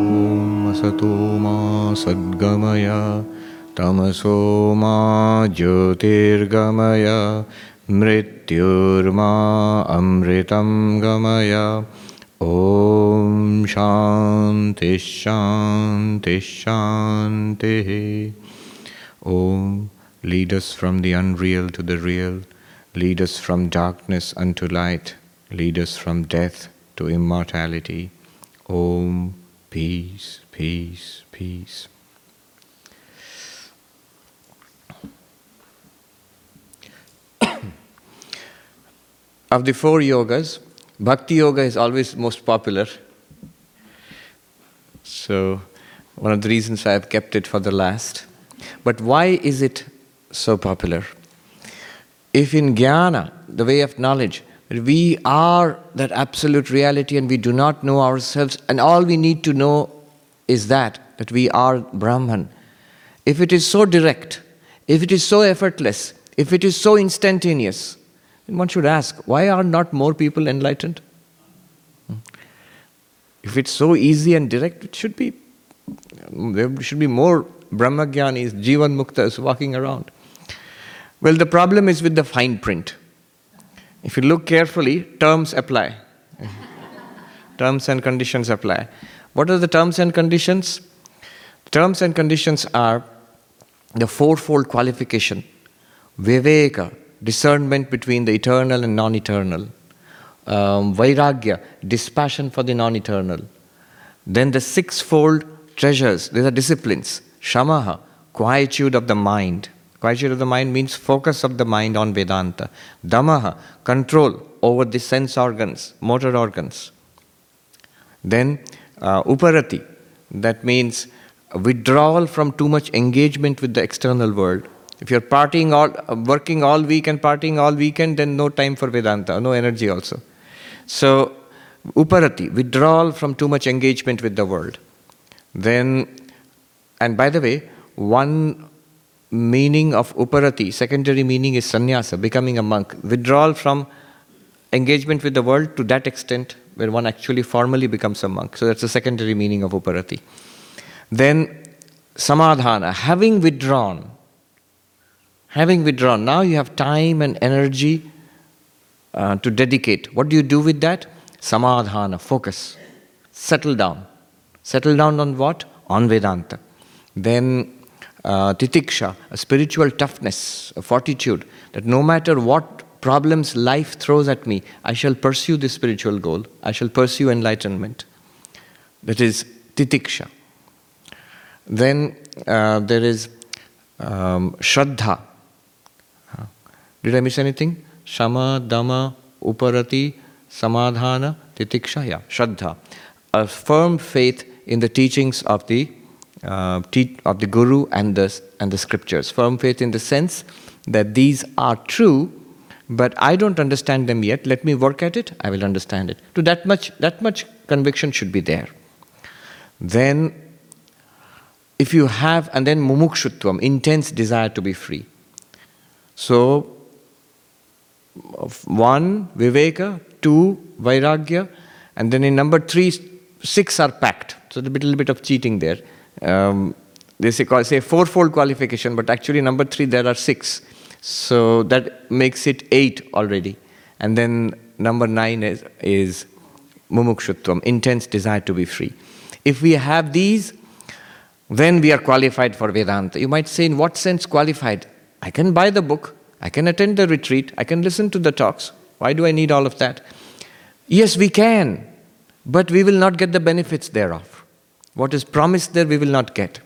ॐ असतो मा सद्गमय तमसो मा ज्योतिर्गमय मृत्युर्मा अमृतं गमय ॐ शान्तिः शान्तिः शान्तिः Om, lead us from the unreal to the real, lead us from darkness unto light, lead us from death to immortality. Om, peace, peace, peace. of the four yogas, Bhakti Yoga is always most popular. So, one of the reasons I have kept it for the last. But why is it so popular? If in jnana, the way of knowledge, we are that absolute reality and we do not know ourselves, and all we need to know is that, that we are Brahman. If it is so direct, if it is so effortless, if it is so instantaneous, then one should ask, why are not more people enlightened? Hmm. If it's so easy and direct, it should be, there should be more Brahmagyanis, Jivan Muktas walking around. Well, the problem is with the fine print. If you look carefully, terms apply. terms and conditions apply. What are the terms and conditions? Terms and conditions are the fourfold qualification viveka, discernment between the eternal and non eternal, um, vairagya, dispassion for the non eternal. Then the sixfold treasures, these are disciplines shamaha, quietude of the mind. Quietude of the mind means focus of the mind on Vedanta. Damaha, control over the sense organs, motor organs. Then uh, uparati, that means withdrawal from too much engagement with the external world. If you're partying all, working all week and partying all weekend, then no time for Vedanta, no energy also. So, uparati, withdrawal from too much engagement with the world. Then, and by the way, one meaning of uparati, secondary meaning is sannyasa, becoming a monk. Withdrawal from engagement with the world to that extent where one actually formally becomes a monk. So that's the secondary meaning of uparati. Then samadhana, having withdrawn, having withdrawn, now you have time and energy uh, to dedicate. What do you do with that? Samadhana, focus, settle down. Settle down on what? On Vedanta. Then uh, titiksha, a spiritual toughness, a fortitude, that no matter what problems life throws at me, I shall pursue this spiritual goal. I shall pursue enlightenment. That is titiksha. Then uh, there is um, Shraddha. Did I miss anything? Shama, Dama, Uparati, Samadhana, Titiksha, yeah, Shraddha. A firm faith in the teachings of the uh, of the Guru and the and the scriptures. Firm faith in the sense that these are true, but I don't understand them yet. Let me work at it. I will understand it. To that much that much conviction should be there. Then if you have, and then mumukshutvam, intense desire to be free. So, one, viveka, two, vairagya, and then in number three, six are packed. So, a little bit of cheating there. Um, they say, say fourfold qualification, but actually, number three, there are six. So, that makes it eight already. And then number nine is, is mumukshutvam, intense desire to be free. If we have these, then we are qualified for Vedanta. You might say, in what sense qualified? I can buy the book, I can attend the retreat, I can listen to the talks. Why do I need all of that? Yes, we can, but we will not get the benefits thereof. What is promised there, we will not get.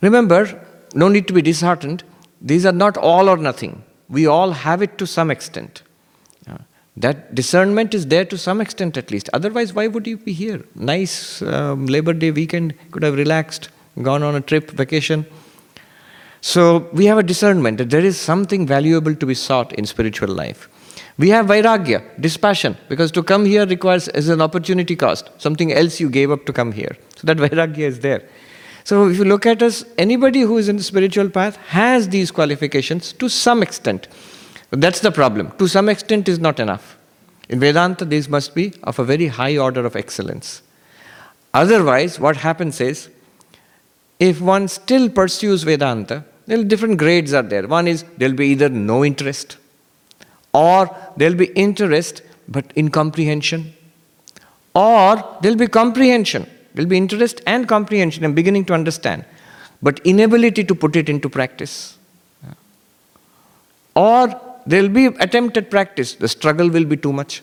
Remember, no need to be disheartened, these are not all or nothing. We all have it to some extent. That discernment is there to some extent at least. Otherwise, why would you be here? Nice um, Labor Day weekend, could have relaxed, gone on a trip, vacation. So, we have a discernment that there is something valuable to be sought in spiritual life. We have vairagya, dispassion, because to come here requires as an opportunity cost, something else you gave up to come here. So, that vairagya is there. So, if you look at us, anybody who is in the spiritual path has these qualifications to some extent. That's the problem. To some extent is not enough. In Vedanta, these must be of a very high order of excellence. Otherwise, what happens is, if one still pursues Vedanta, there different grades are there. One is there'll be either no interest, or there'll be interest but incomprehension, or there'll be comprehension. There'll be interest and comprehension and beginning to understand, but inability to put it into practice. Or there'll be attempt at practice, the struggle will be too much.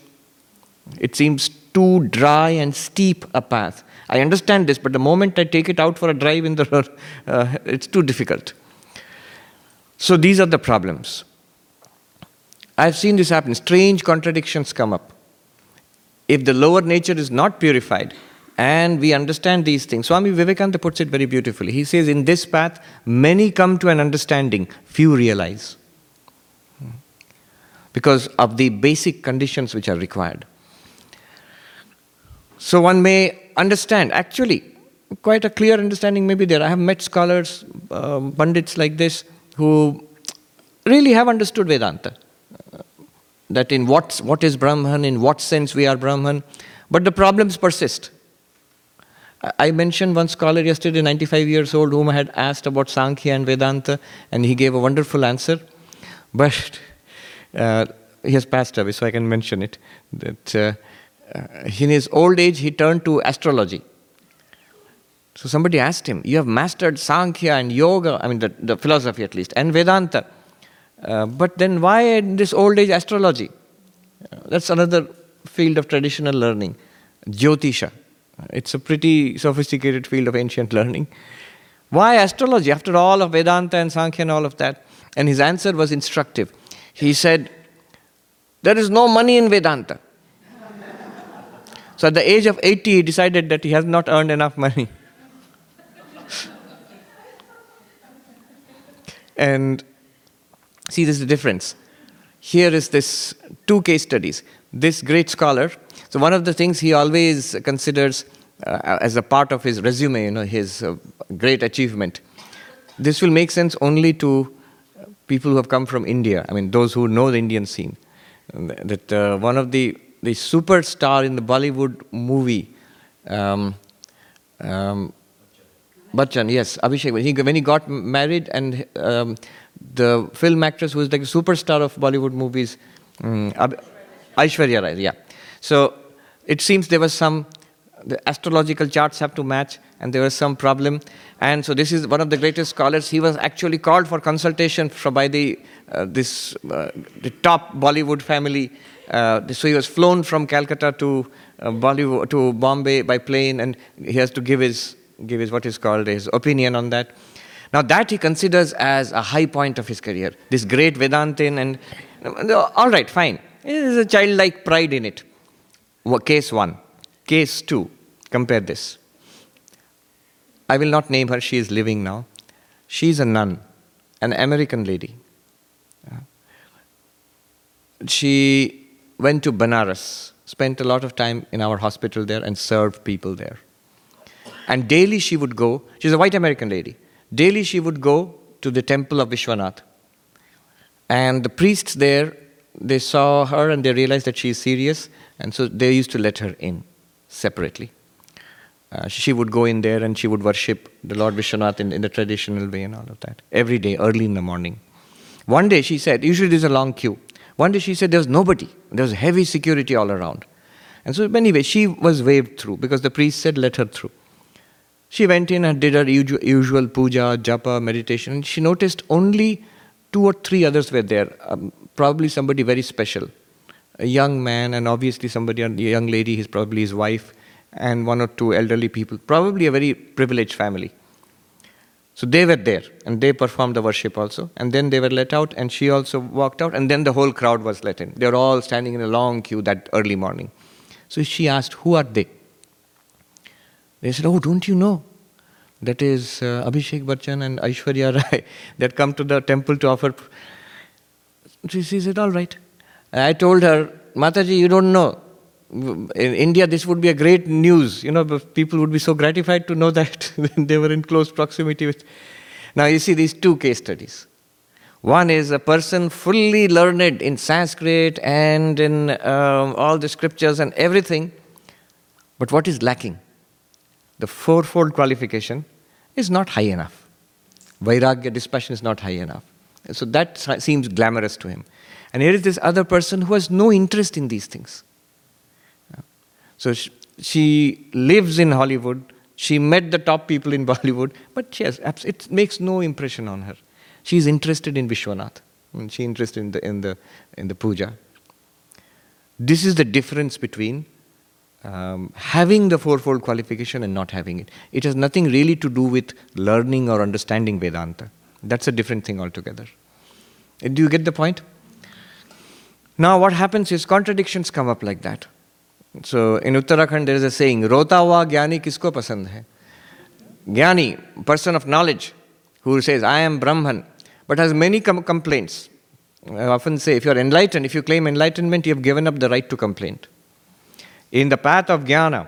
It seems too dry and steep a path. I understand this, but the moment I take it out for a drive in the road, uh, it's too difficult. So these are the problems. I've seen this happen. Strange contradictions come up. If the lower nature is not purified, and we understand these things. Swami Vivekananda puts it very beautifully. He says, In this path, many come to an understanding, few realize. Because of the basic conditions which are required. So one may understand, actually, quite a clear understanding may be there. I have met scholars, um, pundits like this, who really have understood Vedanta. Uh, that in what, what is Brahman, in what sense we are Brahman, but the problems persist. I mentioned one scholar yesterday, 95 years old, whom I had asked about Sankhya and Vedanta, and he gave a wonderful answer. But uh, he has passed away, so I can mention it. That uh, uh, in his old age, he turned to astrology. So somebody asked him, You have mastered Sankhya and Yoga, I mean, the, the philosophy at least, and Vedanta. Uh, but then why in this old age astrology? Uh, that's another field of traditional learning, Jyotisha. It's a pretty sophisticated field of ancient learning. Why astrology? After all of Vedanta and Sankhya and all of that. And his answer was instructive. He said, There is no money in Vedanta. so at the age of 80, he decided that he has not earned enough money. and see, there's the difference. Here is this two case studies. This great scholar so one of the things he always considers uh, as a part of his resume, you know, his uh, great achievement. This will make sense only to people who have come from India. I mean, those who know the Indian scene. That uh, one of the the superstar in the Bollywood movie, um, um, Bachchan, yes, Abhishek. When he, when he got married, and um, the film actress who was like a superstar of Bollywood movies, um, Aishwarya Rai, yeah. So it seems there was some, the astrological charts have to match, and there was some problem. And so this is one of the greatest scholars. He was actually called for consultation by the, uh, this, uh, the top Bollywood family. Uh, so he was flown from Calcutta to, uh, Bollywood, to Bombay by plane, and he has to give his, give his what is called his opinion on that. Now that he considers as a high point of his career, this great Vedantin, and all right, fine. There is a childlike pride in it. Case 1. Case 2. Compare this. I will not name her, she is living now. She is a nun, an American lady. Uh, she went to Banaras, spent a lot of time in our hospital there, and served people there. And daily she would go, she's a white American lady. Daily she would go to the temple of Vishwanath. And the priests there, they saw her and they realized that she is serious and so they used to let her in separately. Uh, she would go in there and she would worship the Lord Vishwanath in, in the traditional way and all of that every day, early in the morning. One day she said, usually there's a long queue. One day she said there was nobody. There was heavy security all around. And so, anyway, she was waved through because the priest said, let her through. She went in and did her usual, usual puja, japa, meditation. She noticed only two or three others were there, um, probably somebody very special a young man and obviously somebody, a young lady, he's probably his wife, and one or two elderly people, probably a very privileged family. So they were there and they performed the worship also. And then they were let out and she also walked out and then the whole crowd was let in. They were all standing in a long queue that early morning. So she asked, Who are they? They said, Oh, don't you know? That is uh, Abhishek Bachchan and Aishwarya Rai that come to the temple to offer. She said, All right. I told her, Mataji, you don't know. In India, this would be a great news. You know, people would be so gratified to know that they were in close proximity with. Now, you see these two case studies. One is a person fully learned in Sanskrit and in um, all the scriptures and everything, but what is lacking? The fourfold qualification is not high enough. Vairagya, dispassion is not high enough. So that seems glamorous to him. And here is this other person who has no interest in these things. So she lives in Hollywood. She met the top people in Bollywood, but she has, it makes no impression on her. She is interested in Vishwanath. She is interested in the, in, the, in the puja. This is the difference between um, having the fourfold qualification and not having it. It has nothing really to do with learning or understanding Vedanta. That's a different thing altogether. Do you get the point? Now, what happens is contradictions come up like that. So, in Uttarakhand, there is a saying, Rota hua jnani kisko pasand hai? Jnani, person of knowledge, who says, I am Brahman, but has many com- complaints. I often say, if you are enlightened, if you claim enlightenment, you have given up the right to complain. In the path of jnana,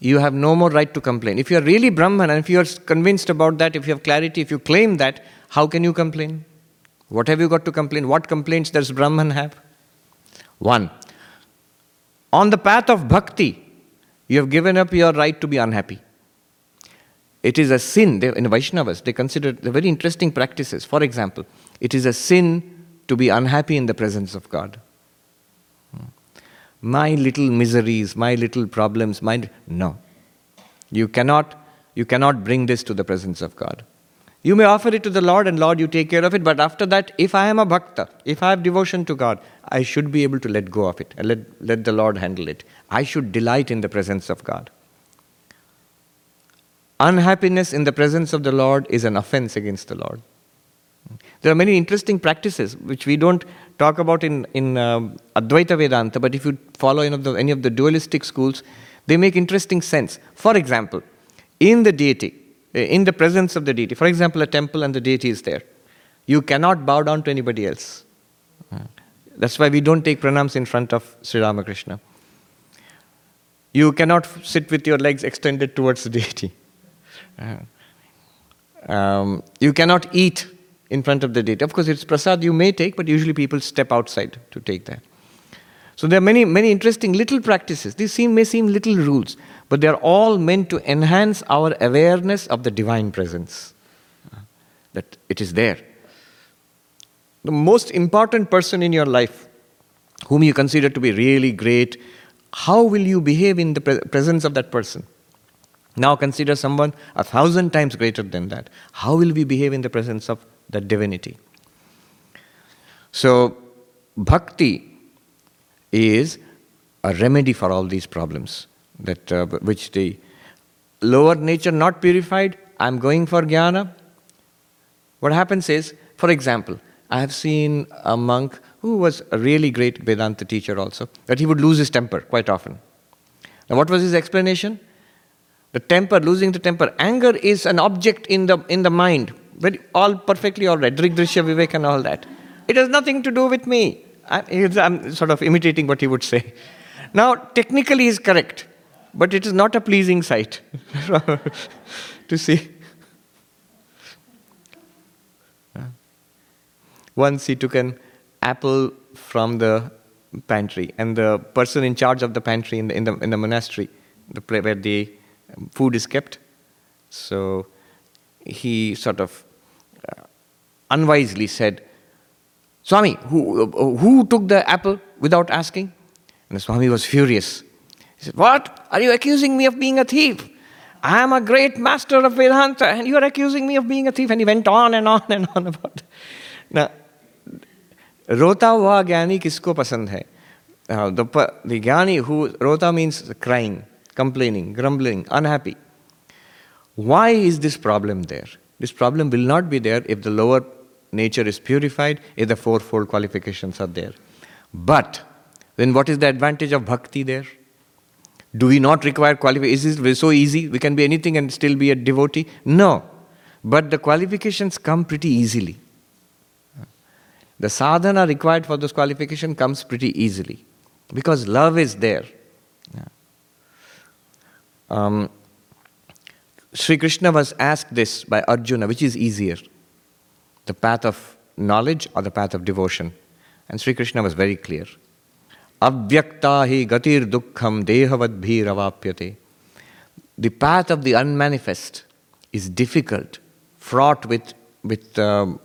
you have no more right to complain. If you are really Brahman and if you are convinced about that, if you have clarity, if you claim that, how can you complain? What have you got to complain? What complaints does Brahman have? One. On the path of bhakti, you have given up your right to be unhappy. It is a sin, they, in Vaishnavas, they consider the very interesting practices. For example, it is a sin to be unhappy in the presence of God. My little miseries, my little problems, my. No. You cannot, you cannot bring this to the presence of God. You may offer it to the Lord, and Lord, you take care of it. But after that, if I am a bhakta, if I have devotion to God, I should be able to let go of it and let, let the Lord handle it. I should delight in the presence of God. Unhappiness in the presence of the Lord is an offense against the Lord. There are many interesting practices which we don't talk about in, in um, Advaita Vedanta, but if you follow any of, the, any of the dualistic schools, they make interesting sense. For example, in the deity, eh, in the presence of the deity, for example, a temple and the deity is there, you cannot bow down to anybody else. That's why we don't take pranams in front of Sri Ramakrishna. You cannot sit with your legs extended towards the deity. Um, you cannot eat in front of the deity. Of course, it's prasad you may take, but usually people step outside to take that. So there are many, many interesting little practices. These seem, may seem little rules, but they are all meant to enhance our awareness of the divine presence. Uh, that it is there. The most important person in your life, whom you consider to be really great, how will you behave in the pre- presence of that person? Now consider someone a thousand times greater than that. How will we behave in the presence of that divinity? So, bhakti is a remedy for all these problems that uh, which the lower nature not purified. I'm going for jnana. What happens is, for example, I have seen a monk who was a really great Vedanta teacher also, that he would lose his temper quite often. Now, what was his explanation? The temper, losing the temper. Anger is an object in the, in the mind. Very, all perfectly all right. Drigdrishya Vivek and all that. It has nothing to do with me. I'm sort of imitating what he would say. Now, technically, he's correct, but it is not a pleasing sight to see. Once he took an apple from the pantry, and the person in charge of the pantry in the, in the, in the monastery, the place where the food is kept. So he sort of unwisely said, Swami, who, who took the apple without asking? And the Swami was furious. He said, What? Are you accusing me of being a thief? I am a great master of Vedanta, and you are accusing me of being a thief. And he went on and on and on about it. Now, rota hua gyani kisko pasand hai? The, the gyani who, rota means crying, complaining, grumbling, unhappy. Why is this problem there? This problem will not be there if the lower nature is purified, if the fourfold qualifications are there. But then what is the advantage of bhakti there? Do we not require qualifications? Is it so easy? We can be anything and still be a devotee? No. But the qualifications come pretty easily. The sadhana required for those qualifications comes pretty easily because love is there. Um, Sri Krishna was asked this by Arjuna, which is easier? The path of knowledge or the path of devotion. And Sri Krishna was very clear. Avyakta hi gatir dukkham dehavadbhir avapyate. The path of the unmanifest is difficult, fraught with, with, um,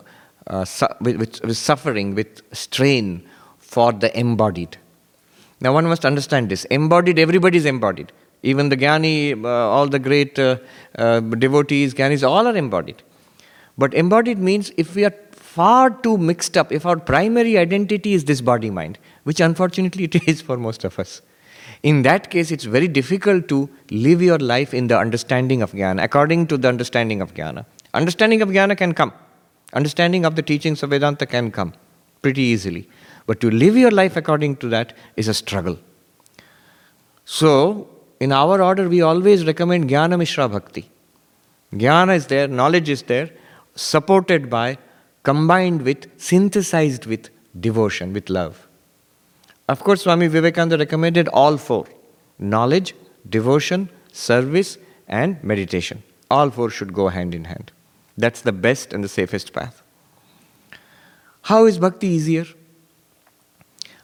uh, su- with, with, with suffering, with strain for the embodied. Now, one must understand this. Embodied, everybody is embodied. Even the Jnani, uh, all the great uh, uh, devotees, Jnanis, all are embodied. But embodied means if we are far too mixed up, if our primary identity is this body mind, which unfortunately it is for most of us, in that case it's very difficult to live your life in the understanding of Jnana, according to the understanding of Jnana. Understanding of Jnana can come, understanding of the teachings of Vedanta can come pretty easily. But to live your life according to that is a struggle. So, in our order, we always recommend Jnana Mishra Bhakti. Jnana is there, knowledge is there, supported by, combined with, synthesized with devotion, with love. Of course, Swami Vivekananda recommended all four knowledge, devotion, service, and meditation. All four should go hand in hand. That's the best and the safest path. How is bhakti easier?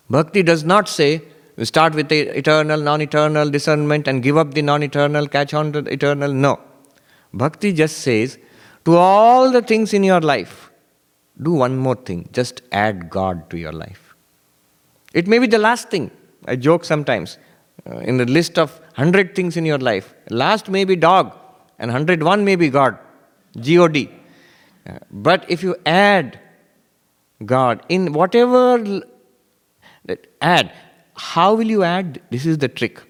Bhakti does not say, start with the eternal, non eternal discernment and give up the non eternal, catch on to the eternal. No. Bhakti just says, to all the things in your life, do one more thing just add God to your life. It may be the last thing. I joke sometimes. Uh, in the list of 100 things in your life, last may be dog, and 101 may be God, G O D. Uh, but if you add God in whatever add, how will you add? This is the trick.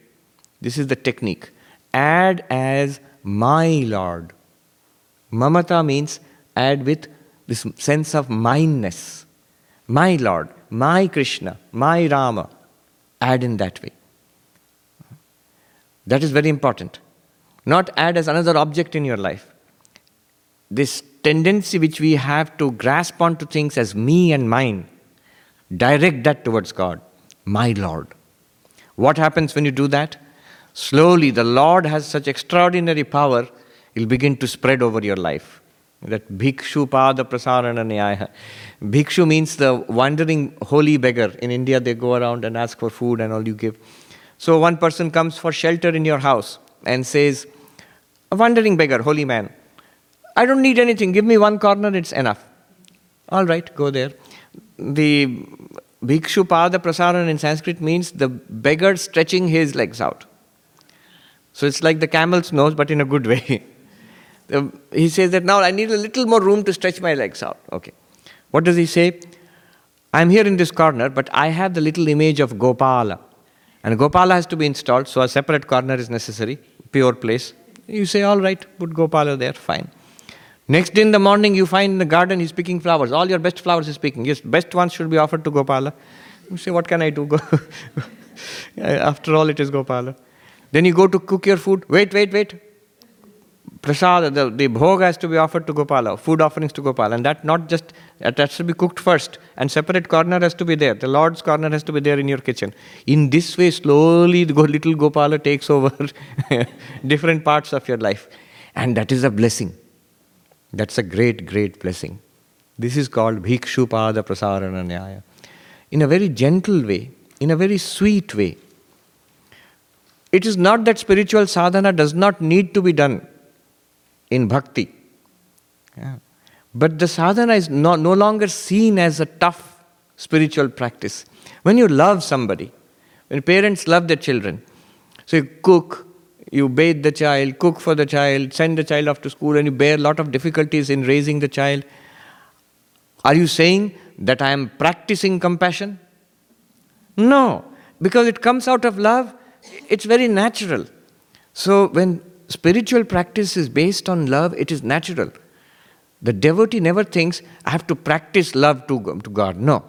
This is the technique. Add as my Lord. Mamata means add with this sense of mineness. My Lord, my Krishna, my Rama. Add in that way. That is very important. Not add as another object in your life. This tendency which we have to grasp onto things as me and mine, direct that towards God, my Lord. What happens when you do that? Slowly, the Lord has such extraordinary power, he'll begin to spread over your life. That bhikshu pada prasarana nyaya. Bhikshu means the wandering holy beggar. In India, they go around and ask for food and all you give. So one person comes for shelter in your house and says, A wandering beggar, holy man, I don't need anything, give me one corner, it's enough. All right, go there. The bhikshu pada prasarana in Sanskrit means the beggar stretching his legs out. So it's like the camel's nose, but in a good way. The- he says that now I need a little more room to stretch my legs out. Okay. What does he say? I'm here in this corner, but I have the little image of Gopala. And Gopala has to be installed, so a separate corner is necessary, pure place. You say, all right, put Gopala there, fine. Next day in the morning, you find in the garden he's picking flowers. All your best flowers he's picking. Yes, best ones should be offered to Gopala. You say, what can I do? After all, it is Gopala. Then you go to cook your food. Wait, wait, wait. Prasad, the, the bhog has to be offered to Gopala, food offerings to Gopala. And that not just, that has to be cooked first. And separate corner has to be there. The Lord's corner has to be there in your kitchen. In this way, slowly, the little Gopala takes over different parts of your life. And that is a blessing. That's a great, great blessing. This is called Bhikshu Pada Prasarana Nyaya. In a very gentle way, in a very sweet way. It is not that spiritual sadhana does not need to be done in bhakti. Yeah. But the sadhana is no, no longer seen as a tough spiritual practice. When you love somebody, when parents love their children, so you cook, you bathe the child, cook for the child, send the child off to school, and you bear a lot of difficulties in raising the child. Are you saying that I am practicing compassion? No, because it comes out of love, it's very natural. So, when spiritual practice is based on love, it is natural. The devotee never thinks, I have to practice love to, to God. No.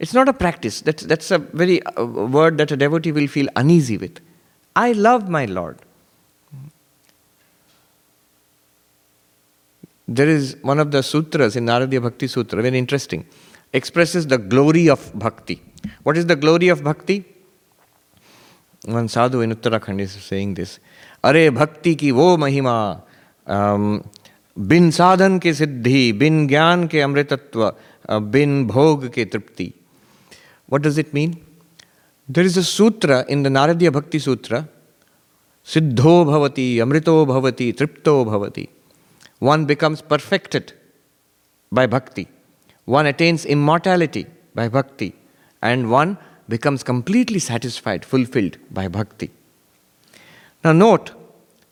It's not a practice. That's, that's a very uh, word that a devotee will feel uneasy with. I love my Lord. There is one of the sutras in Naradiya Bhakti Sutra, very interesting, expresses the glory of bhakti. What is the glory of bhakti? One sadhu in Uttarakhand is saying this. अरे भक्ति की वो महिमा बिन साधन के सिद्धि, बिन ज्ञान के अमृतत्व बिन भोग के तृप्ति। What does it mean there is a sutra in the नारदीय भक्ति सूत्र सिद्धो भवती अमृतो भवती तृप्तो भवती one becomes perfected by bhakti one attains immortality by bhakti and one becomes completely satisfied fulfilled by bhakti now note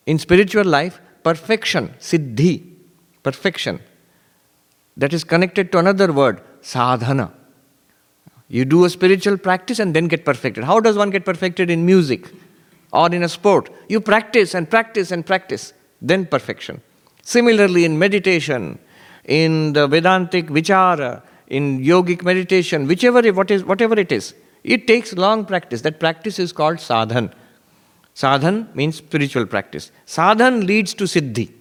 in spiritual life perfection siddhi perfection. That is connected to another word, sadhana. You do a spiritual practice and then get perfected. How does one get perfected in music or in a sport? You practice and practice and practice, then perfection. Similarly, in meditation, in the Vedantic vichara, in yogic meditation, whichever what is, whatever it is, it takes long practice. That practice is called sadhan. Sadhan means spiritual practice. Sadhan leads to siddhi.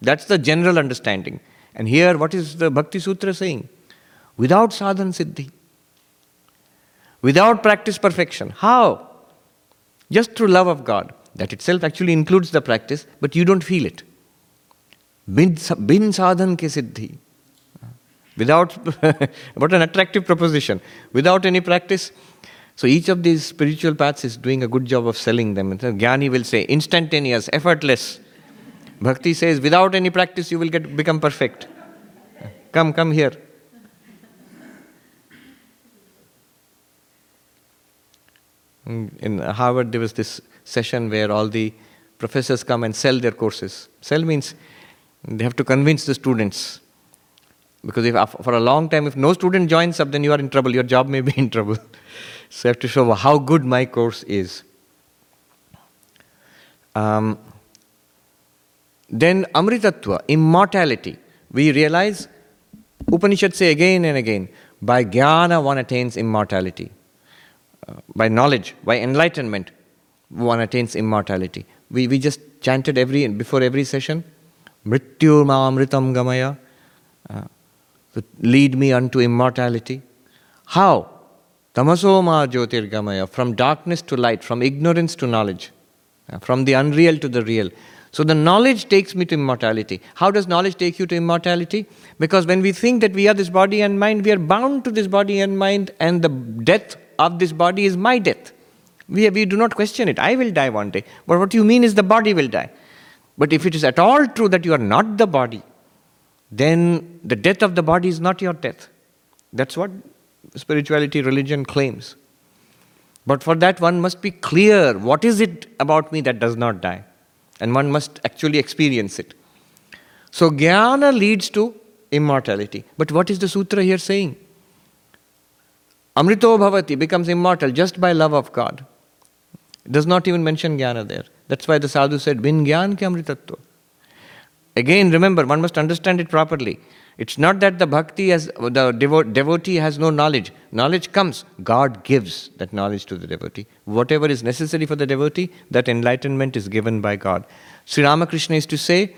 That's the general understanding. And here, what is the Bhakti Sutra saying? Without sadhan siddhi, without practice perfection. How? Just through love of God. That itself actually includes the practice, but you don't feel it. Bin, bin sadhan ke siddhi. Without, what an attractive proposition. Without any practice. So each of these spiritual paths is doing a good job of selling them. Jnani will say instantaneous, effortless. Bhakti says, without any practice, you will get become perfect. Come, come here. In Harvard, there was this session where all the professors come and sell their courses. Sell means they have to convince the students. Because if for a long time, if no student joins up, then you are in trouble. Your job may be in trouble. So you have to show how good my course is. Um, then Amritatva, immortality. We realize, Upanishad say again and again, by jnana one attains immortality. Uh, by knowledge, by enlightenment, one attains immortality. We, we just chanted every before every session, Mrityu amritam gamaya, uh, lead me unto immortality. How? Tamaso ma jyotirgamaya, from darkness to light, from ignorance to knowledge, uh, from the unreal to the real. So the knowledge takes me to immortality. How does knowledge take you to immortality? Because when we think that we are this body and mind, we are bound to this body and mind, and the death of this body is my death. We, we do not question it. I will die one day. But what you mean is the body will die. But if it is at all true that you are not the body, then the death of the body is not your death. That's what spirituality, religion claims. But for that, one must be clear what is it about me that does not die? and one must actually experience it. So, jnana leads to immortality. But what is the sutra here saying? Amrito bhavati becomes immortal just by love of God. It does not even mention jnana there. That's why the sadhu said, Bin jnana ke amritatva. Again, remember, one must understand it properly. It's not that the bhakti has, the devo- devotee has no knowledge. Knowledge comes. God gives that knowledge to the devotee. Whatever is necessary for the devotee, that enlightenment is given by God. Sri Ramakrishna is to say,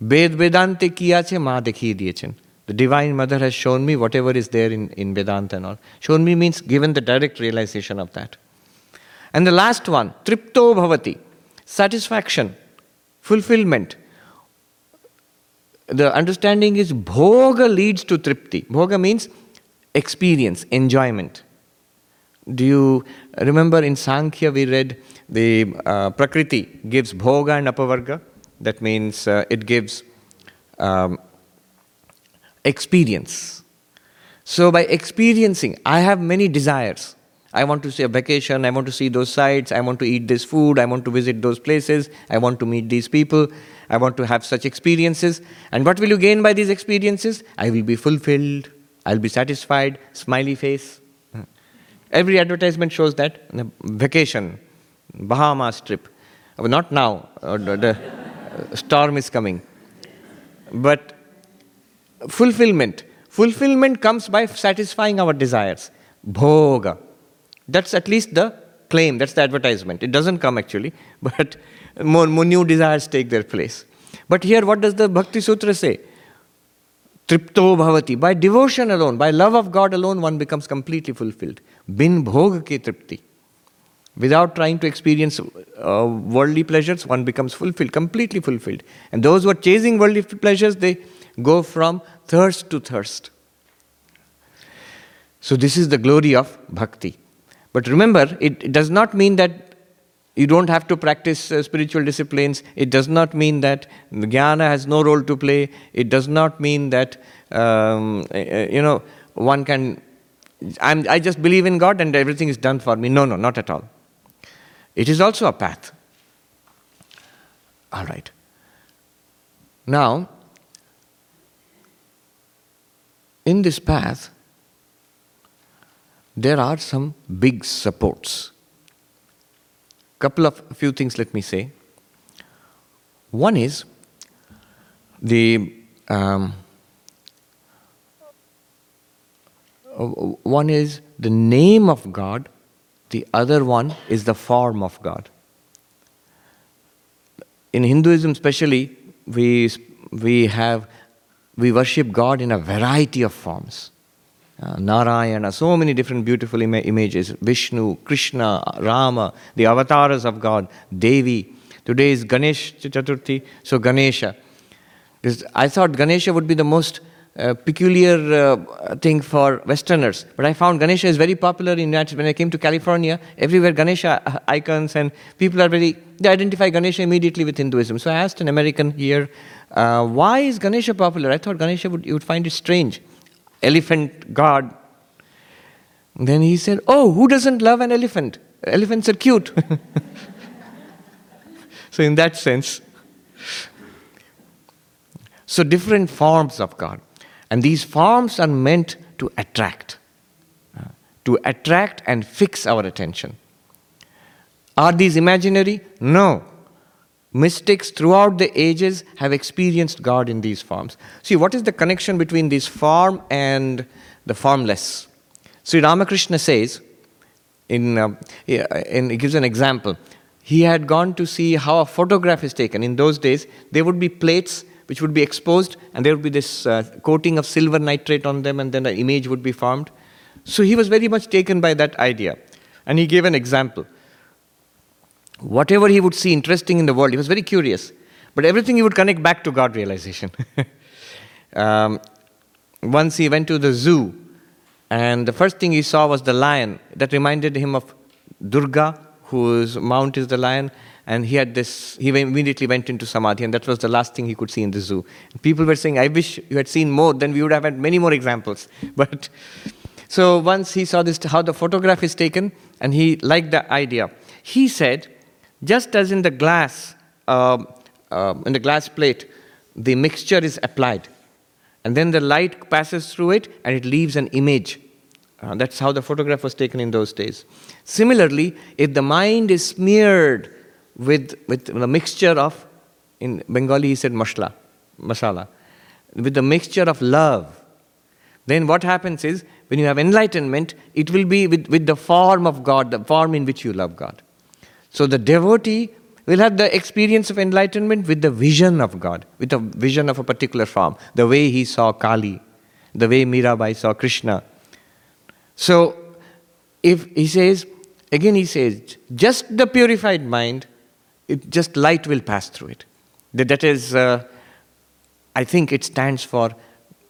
Ved Vedante kiyache ma dekhi diyechen. The Divine Mother has shown me whatever is there in, in Vedanta and all. Shown me means given the direct realization of that. And the last one, Tripto Bhavati, satisfaction, fulfillment the understanding is bhoga leads to tripti. Bhoga means experience, enjoyment. Do you remember in Sankhya we read the uh, Prakriti gives bhoga and apavarga? That means uh, it gives um, experience. So by experiencing, I have many desires. I want to see a vacation, I want to see those sites, I want to eat this food, I want to visit those places, I want to meet these people. I want to have such experiences. And what will you gain by these experiences? I will be fulfilled, I'll be satisfied, smiley face. Every advertisement shows that. Vacation, Bahamas trip. Well, not now, uh, the storm is coming. But fulfillment. Fulfillment comes by satisfying our desires. Bhoga. That's at least the claim, that's the advertisement. It doesn't come actually, but more, more new desires take their place. But here, what does the Bhakti Sutra say? Tripto bhavati. By devotion alone, by love of God alone, one becomes completely fulfilled. Bin bhog ki tripti. Without trying to experience uh, worldly pleasures, one becomes fulfilled, completely fulfilled. And those who are chasing worldly pleasures, they go from thirst to thirst. So, this is the glory of bhakti. But remember, it, it does not mean that you don't have to practice uh, spiritual disciplines. It does not mean that jnana has no role to play. It does not mean that, um, uh, you know, one can, I'm, I just believe in God and everything is done for me. No, no, not at all. It is also a path. All right. Now, in this path, there are some big supports. Couple of few things let me say. One is the um, uh, one is the name of God, the other one is the form of God. In Hinduism, especially, we, we have we worship God in a variety of forms uh, Narayana, so many different beautiful Im- images Vishnu, Krishna, Rama, the avatars of God, Devi. Today is Ganesh Chaturthi, so Ganesha. I thought Ganesha would be the most uh, peculiar uh, thing for Westerners, but I found Ganesha is very popular in United When I came to California, everywhere Ganesha uh, icons and people are very, they identify Ganesha immediately with Hinduism. So I asked an American here, uh, why is Ganesha popular? I thought Ganesha would, you would find it strange elephant god. Then he said, Oh, who doesn't love an elephant? Elephants are cute. so, in that sense, so different forms of God. And these forms are meant to attract, uh, to attract and fix our attention. Are these imaginary? No. Mystics throughout the ages have experienced God in these forms. See, what is the connection between this form and the formless? Sri Ramakrishna says, in, uh, in, he gives an example. He had gone to see how a photograph is taken. In those days, there would be plates which would be exposed, and there would be this uh, coating of silver nitrate on them, and then an image would be formed. So he was very much taken by that idea. And he gave an example whatever he would see interesting in the world, he was very curious. But everything he would connect back to God realization. um, once he went to the zoo, and the first thing he saw was the lion. That reminded him of Durga, whose mount is the lion. And he had this, he immediately went into samadhi, and that was the last thing he could see in the zoo. People were saying, I wish you had seen more, then we would have had many more examples. But so once he saw this, how the photograph is taken, and he liked the idea. He said, just as in the glass, uh, uh, in the glass plate, the mixture is applied, and then the light passes through it and it leaves an image. Uh, that's how the photograph was taken in those days. Similarly, if the mind is smeared with, with a mixture of, in Bengali he said mashla, masala, with the mixture of love, then what happens is when you have enlightenment, it will be with, with the form of God, the form in which you love God. So the devotee will have the experience of enlightenment with the vision of God, with a vision of a particular form, the way he saw Kali, the way Mirabai saw Krishna. So if he says, again he says, just the purified mind, it just light will pass through it. That is, uh, I think it stands for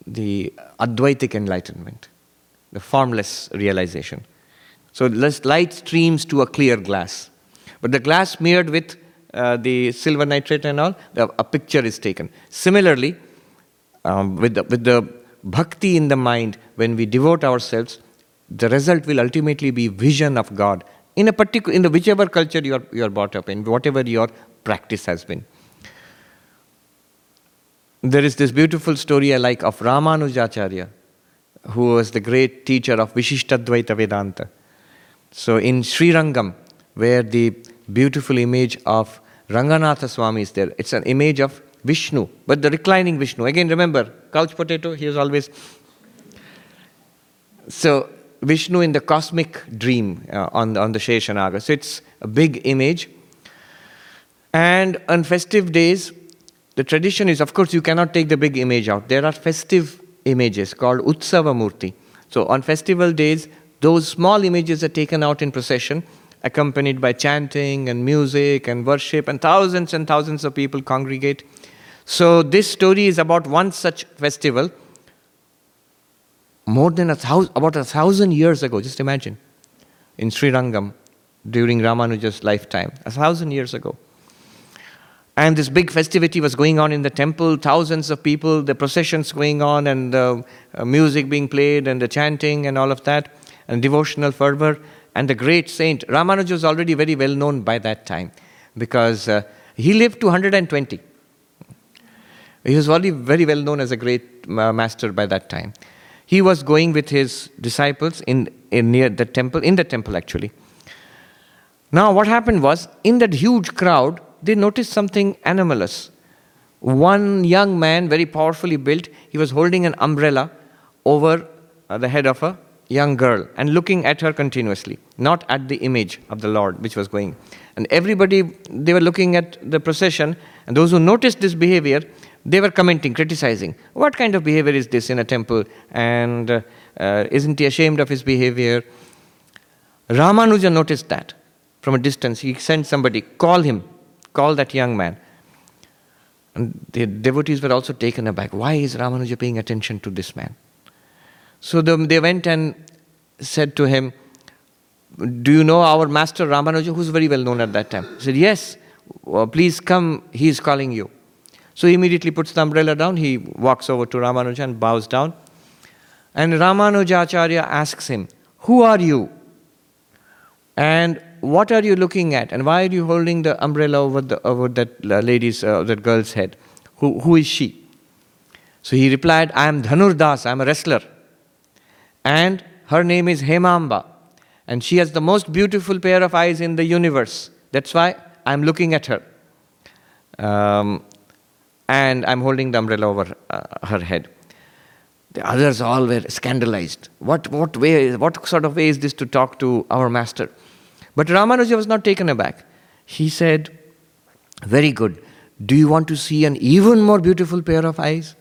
the Advaitic enlightenment, the formless realization. So light streams to a clear glass. But the glass mirrored with uh, the silver nitrate and all, the, a picture is taken. Similarly, um, with, the, with the bhakti in the mind, when we devote ourselves, the result will ultimately be vision of God in a particular, in the whichever culture you are, you are brought up in, whatever your practice has been. There is this beautiful story I like of Ramanujacharya, who was the great teacher of Vishishtadvaita Vedanta. So in Sri Rangam, where the beautiful image of Ranganatha Swami is there. It's an image of Vishnu, but the reclining Vishnu. Again, remember, couch potato, he was always. So, Vishnu in the cosmic dream uh, on, the, on the Sheshanaga. So, it's a big image. And on festive days, the tradition is, of course, you cannot take the big image out. There are festive images called Utsava Murti. So, on festival days, those small images are taken out in procession accompanied by chanting and music and worship, and thousands and thousands of people congregate. So, this story is about one such festival more than a thousand, about a thousand years ago, just imagine, in Sri Rangam during Ramanuja's lifetime, a thousand years ago. And this big festivity was going on in the temple, thousands of people, the processions going on, and the uh, music being played, and the chanting, and all of that, and devotional fervor. And the great saint, Ramanuja was already very well known by that time because uh, he lived to 120. He was already very well known as a great uh, master by that time. He was going with his disciples in, in near the temple, in the temple actually. Now, what happened was, in that huge crowd, they noticed something anomalous. One young man, very powerfully built, he was holding an umbrella over uh, the head of a young girl and looking at her continuously, not at the image of the Lord which was going. And everybody, they were looking at the procession, and those who noticed this behavior, they were commenting, criticizing. What kind of behavior is this in a temple? And uh, uh, isn't he ashamed of his behavior? Ramanuja noticed that from a distance. He sent somebody, call him call that young man. And the devotees were also taken aback. Why is Ramanuja paying attention to this man? So they went and said to him, Do you know our master Ramanuja, who's very well known at that time? He said, Yes, well, please come, he is calling you. So he immediately puts the umbrella down, he walks over to Ramanuja and bows down. And Ramanujacharya asks him, Who are you? And what are you looking at? And why are you holding the umbrella over, the, over that lady's, uh, that girl's head? Who, who is she? So he replied, I am Dhanurdas, I am a wrestler. And her name is Hemamba. And she has the most beautiful pair of eyes in the universe. That's why I'm looking at her. Um, and I'm holding the umbrella over uh, her head. The others all were scandalized. What, what, way, what sort of way is this to talk to our master? But Ramanuja was not taken aback. He said, Very good. Do you want to see an even more beautiful pair of eyes?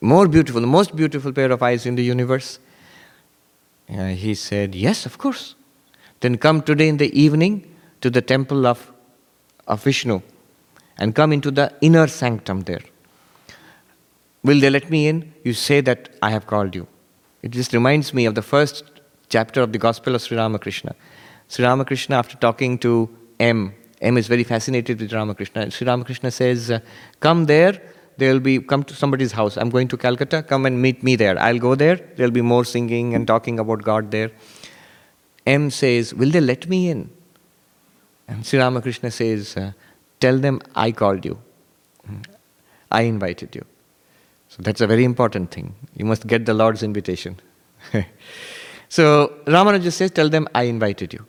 More beautiful, the most beautiful pair of eyes in the universe? Uh, he said, Yes, of course. Then come today in the evening to the temple of, of Vishnu and come into the inner sanctum there. Will they let me in? You say that I have called you. It just reminds me of the first chapter of the Gospel of Sri Ramakrishna. Sri Ramakrishna, after talking to M, M is very fascinated with Ramakrishna. Sri Ramakrishna says, uh, Come there, there'll be, come to somebody's house. I'm going to Calcutta, come and meet me there. I'll go there, there'll be more singing and talking about God there. M says, Will they let me in? And Sri Ramakrishna says, uh, Tell them I called you. I invited you. So that's a very important thing. You must get the Lord's invitation. So Ramanuja says, Tell them I invited you.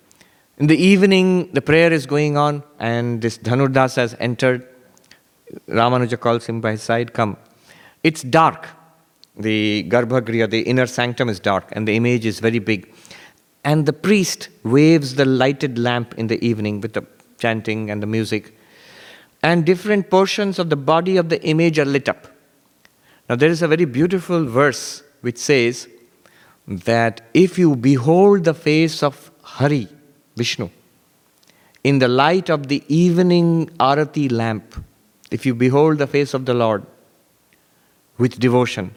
In the evening, the prayer is going on, and this Dhanurdas has entered. Ramanuja calls him by his side, Come. It's dark. The Garbhagriha, the inner sanctum, is dark, and the image is very big. And the priest waves the lighted lamp in the evening with the chanting and the music. And different portions of the body of the image are lit up. Now, there is a very beautiful verse which says, that if you behold the face of Hari, Vishnu, in the light of the evening arati lamp, if you behold the face of the Lord with devotion,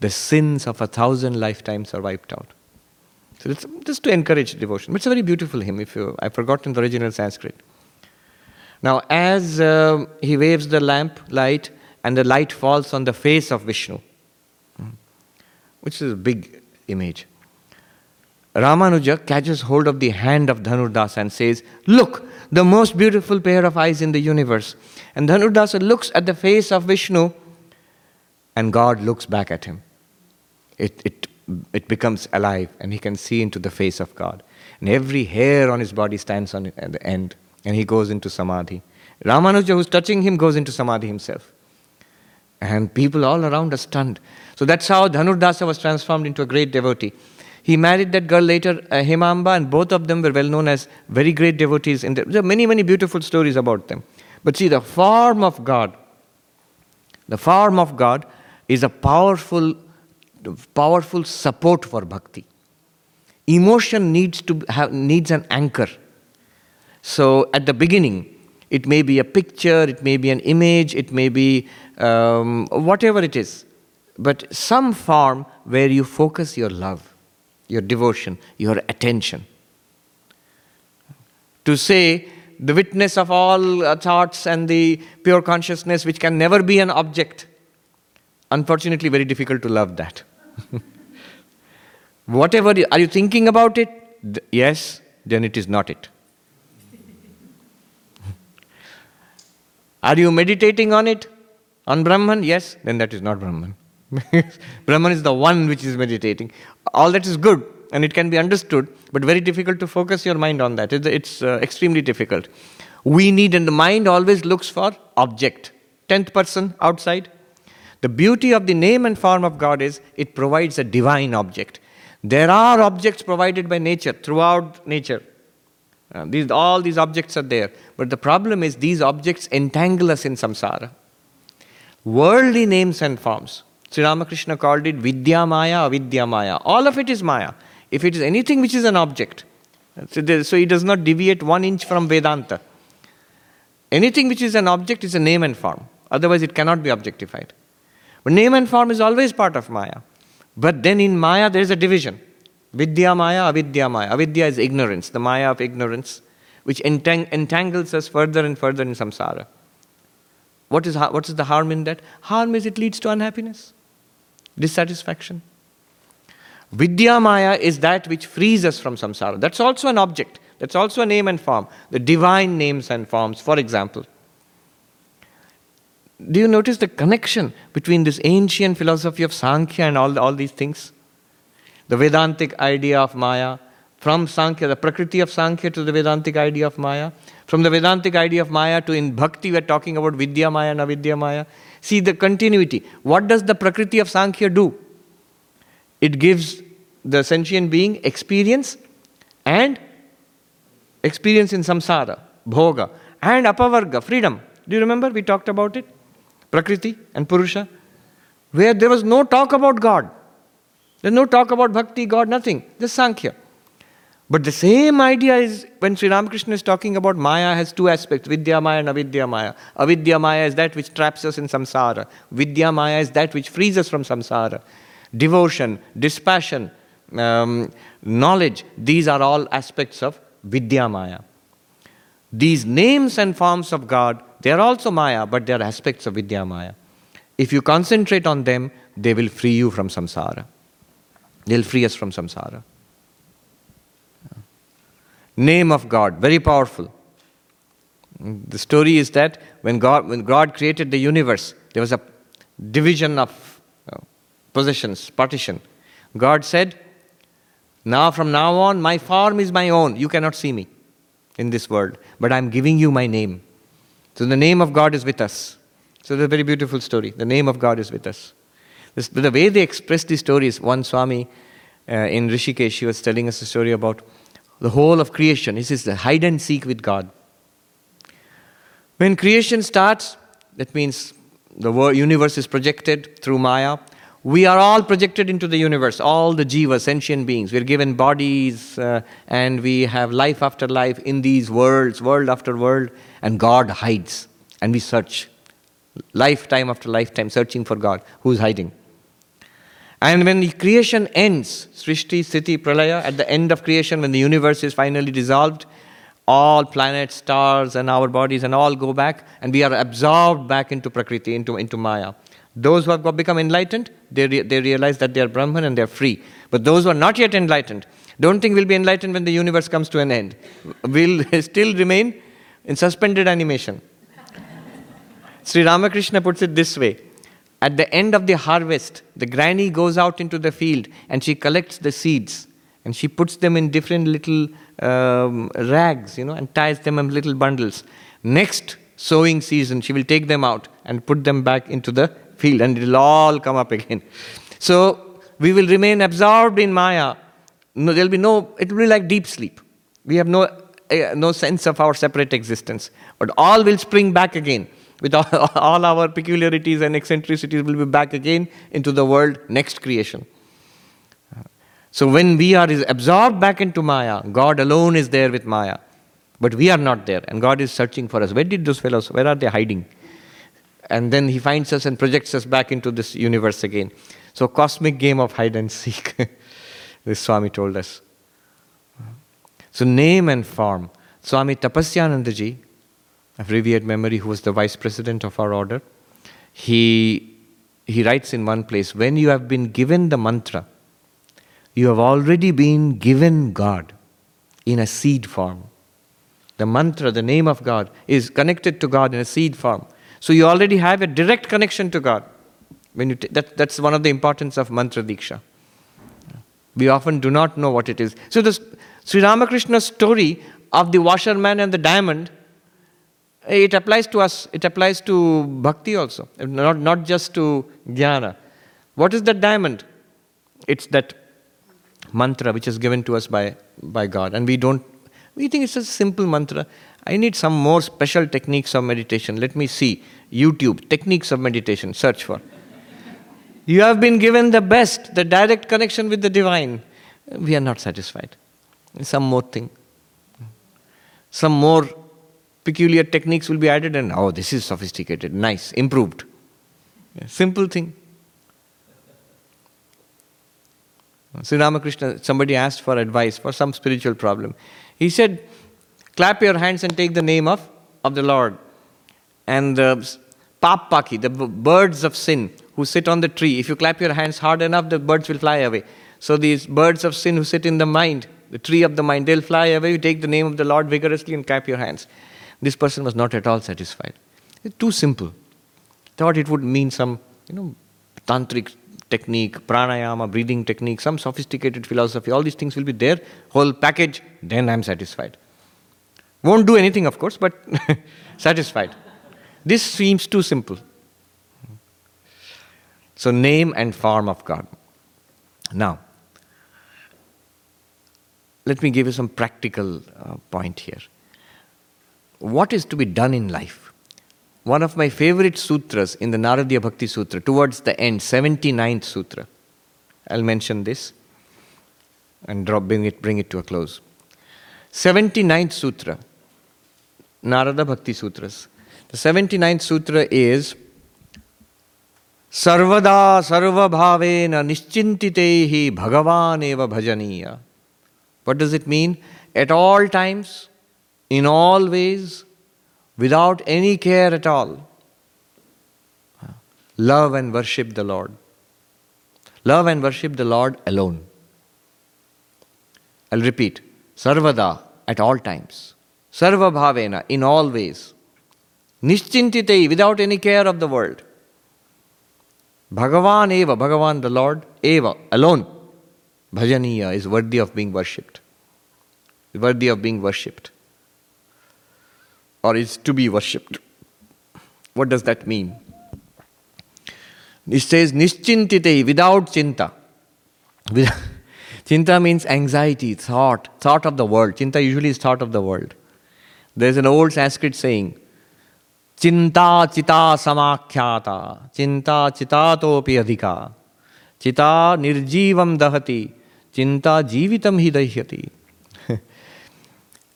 the sins of a thousand lifetimes are wiped out. So it's just to encourage devotion. It's a very beautiful hymn. If you, I've forgotten the original Sanskrit. Now, as uh, he waves the lamp light, and the light falls on the face of Vishnu, hmm, which is a big image. Ramanuja catches hold of the hand of Dhanurdasa and says, Look, the most beautiful pair of eyes in the universe. And Dhanurdasa looks at the face of Vishnu, and God looks back at him. It, it, it becomes alive, and he can see into the face of God. And every hair on his body stands on at the end, and he goes into samadhi. Ramanuja, who's touching him, goes into samadhi himself. And people all around are stunned. So that's how Dhanurdasa was transformed into a great devotee. He married that girl later, uh, Hemamba, and both of them were well known as very great devotees. The, there are many, many beautiful stories about them. But see, the form of God, the form of God is a powerful, powerful support for bhakti. emotion needs to have needs an anchor. So at the beginning, it may be a picture, it may be an image, it may be um, whatever it is, but some form where you focus your love, your devotion, your attention. To say the witness of all thoughts and the pure consciousness, which can never be an object, unfortunately, very difficult to love that. Whatever, are you thinking about it? Yes, then it is not it. Are you meditating on it? On Brahman? Yes, then that is not Brahman. Brahman is the one which is meditating. All that is good and it can be understood, but very difficult to focus your mind on that. It's, it's uh, extremely difficult. We need, and the mind always looks for object. Tenth person outside. The beauty of the name and form of God is it provides a divine object. There are objects provided by nature throughout nature. Uh, these, all these objects are there. But the problem is these objects entangle us in samsara. Worldly names and forms. Sri Ramakrishna called it Vidya Maya, Avidya Maya. All of it is Maya. If it is anything which is an object, so, there, so it does not deviate one inch from Vedanta. Anything which is an object is a name and form. Otherwise, it cannot be objectified. But name and form is always part of Maya. But then in Maya, there is a division. Vidya Maya, Avidya Maya. Avidya is ignorance, the Maya of ignorance, which entang- entangles us further and further in samsara. What is, what is the harm in that? Harm is it leads to unhappiness, dissatisfaction. Vidya Maya is that which frees us from samsara. That's also an object, that's also a name and form. The divine names and forms, for example. Do you notice the connection between this ancient philosophy of Sankhya and all, all these things? The Vedantic idea of Maya, from Sankhya, the Prakriti of Sankhya to the Vedantic idea of Maya, from the Vedantic idea of Maya to in Bhakti, we're talking about Vidya Maya and Avidya Maya. See the continuity. What does the Prakriti of Sankhya do? It gives the sentient being experience and experience in samsara, bhoga, and apavarga, freedom. Do you remember we talked about it? Prakriti and Purusha, where there was no talk about God. There's no talk about bhakti, God, nothing. Just Sankhya. But the same idea is when Sri Ramakrishna is talking about Maya has two aspects, Vidya Maya and Avidya Maya. Avidya Maya is that which traps us in samsara. Vidya Maya is that which frees us from samsara. Devotion, dispassion, um, knowledge, these are all aspects of Vidya Maya. These names and forms of God, they are also Maya, but they are aspects of Vidya Maya. If you concentrate on them, they will free you from samsara. They'll free us from samsara. Name of God, very powerful. The story is that when God, when God created the universe, there was a division of uh, possessions, partition. God said, Now from now on, my form is my own. You cannot see me in this world, but I'm giving you my name. So the name of God is with us. So it's a very beautiful story. The name of God is with us. This, the way they express these stories, one Swami uh, in Rishikesh, he was telling us a story about the whole of creation. This is the hide and seek with God. When creation starts, that means the universe is projected through Maya. We are all projected into the universe, all the jivas, sentient beings. We're given bodies uh, and we have life after life in these worlds, world after world, and God hides. And we search, lifetime after lifetime, searching for God. Who's hiding? And when the creation ends, Srishti, Sthiti, Pralaya, at the end of creation, when the universe is finally dissolved, all planets, stars, and our bodies and all go back, and we are absorbed back into Prakriti, into, into Maya. Those who have become enlightened, they, re- they realize that they are Brahman and they are free. But those who are not yet enlightened, don't think we'll be enlightened when the universe comes to an end. We'll still remain in suspended animation. Sri Ramakrishna puts it this way At the end of the harvest, the granny goes out into the field and she collects the seeds and she puts them in different little um, rags, you know, and ties them in little bundles. Next sowing season, she will take them out and put them back into the field and it will all come up again. So we will remain absorbed in Maya. No, there'll be no, it will be like deep sleep. We have no, uh, no sense of our separate existence. But all will spring back again. With all, our peculiarities and eccentricities, will be back again into the world, next creation. So when we are absorbed back into Maya, God alone is there with Maya. But we are not there, and God is searching for us. Where did those fellows, where are they hiding? And then He finds us and projects us back into this universe again. So, cosmic game of hide and seek, this Swami told us. So, name and form. Swami Tapasyanandaji, of revered memory, who was the vice president of our order, he, he writes in one place when you have been given the mantra, you have already been given God in a seed form. The mantra, the name of God, is connected to God in a seed form. So you already have a direct connection to God. When you t- that, that's one of the importance of mantra diksha. We often do not know what it is. So the Sri Ramakrishna's story of the washerman and the diamond, Eh, it applies to us. It applies to bhakti also, not, not just to jnana. What is that diamond? It's that mantra which is given to us by, by God. And we don't we think it's a simple mantra. I need some more special techniques of meditation. Let me see. YouTube, techniques of meditation, search for. you have been given the best, the direct connection with the divine. We are not satisfied. Some more thing. Some more peculiar techniques will be added, and oh, this is sophisticated, nice, improved. Simple thing. Sri Ramakrishna, somebody asked for advice for some spiritual problem. He said, Clap your hands and take the name of, of the Lord. And uh, the papaki, the birds of sin who sit on the tree, if you clap your hands hard enough, the birds will fly away. So these birds of sin who sit in the mind, the tree of the mind, they'll fly away. You take the name of the Lord vigorously and clap your hands. This person was not at all satisfied. It's too simple. Thought it would mean some, you know, tantric technique, pranayama, breathing technique, some sophisticated philosophy, all these things will be there, whole package, then I'm satisfied. Won't do anything, of course, but satisfied. This seems too simple. So, name and form of God. Now, let me give you some practical uh, point here. What is to be done in life? one of my favorite sutras in the Naradiya Bhakti Sutra, towards the end, 79th Sutra. I'll mention this and drop, bring, it, bring it to a close. 79th Sutra, Narada Bhakti Sutras. The 79th Sutra is Sarvada Sarva Bhavena Nischintitehi Bhagavan Eva Bhajaniya. What does it mean? At all times, in all ways, without any care at all. Love and worship the Lord. Love and worship the Lord alone. I'll repeat Sarvada at all times. Sarva Bhavena in all ways. Nischintitei without any care of the world. Bhagavan Eva, Bhagavan the Lord, Eva, alone. Bhajaniya is worthy of being worshipped. Worthy of being worshipped or is to be worshipped. What does that mean? It says nischintite without chinta. chinta means anxiety, thought, thought of the world. Chinta usually is thought of the world. There's an old Sanskrit saying, Chinta chita samakhyata, chinta chitatopi adhika, chita nirjivam dahati, chinta jivitam hi dahyati.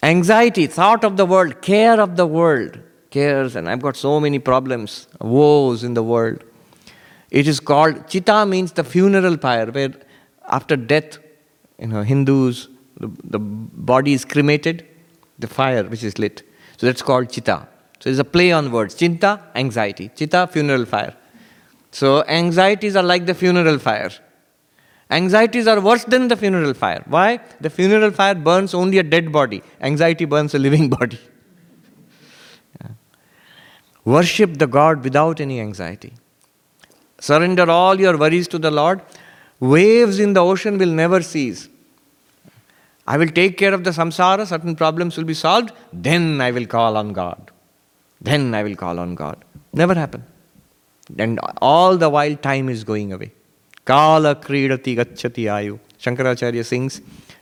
Anxiety, thought of the world, care of the world, cares, and I've got so many problems, woes in the world. It is called, chitta means the funeral pyre, where after death, you know, Hindus, the, the body is cremated, the fire which is lit. So that's called chitta. So it's a play on words. Chinta, anxiety. Chitta, funeral fire. So anxieties are like the funeral fire. Anxieties are worse than the funeral fire. Why? The funeral fire burns only a dead body, anxiety burns a living body. Yeah. Worship the God without any anxiety. Surrender all your worries to the Lord. Waves in the ocean will never cease. I will take care of the samsara, certain problems will be solved, then I will call on God. Then I will call on God. Never happen. And all the while, time is going away. Kala kridati gachati ayu. Shankaracharya sings,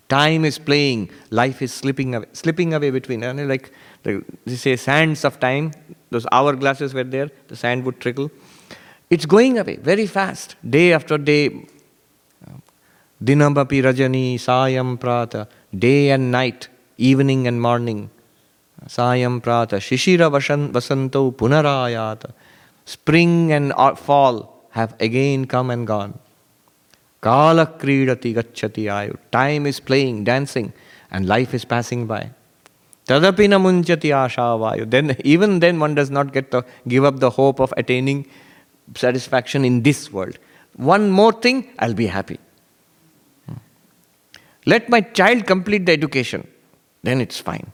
time is playing, life is slipping away, slipping away between. And like, like they say, sands of time, those hourglasses were there, the sand would trickle. It's going away very fast, day after day. Dinamapi Rajani, Sayam Prata, day and night, evening and morning. Sayam Prata, Shishira Vasanto Punarayata. Spring and fall have again come and gone. Kala Kridati Gachati Ayu. Time is playing, dancing, and life is passing by. Tadapina munchati ashavayu. Then, even then, one does not get to give up the hope of attaining satisfaction in this world. One more thing, I'll be happy. Let my child complete the education, then it's fine.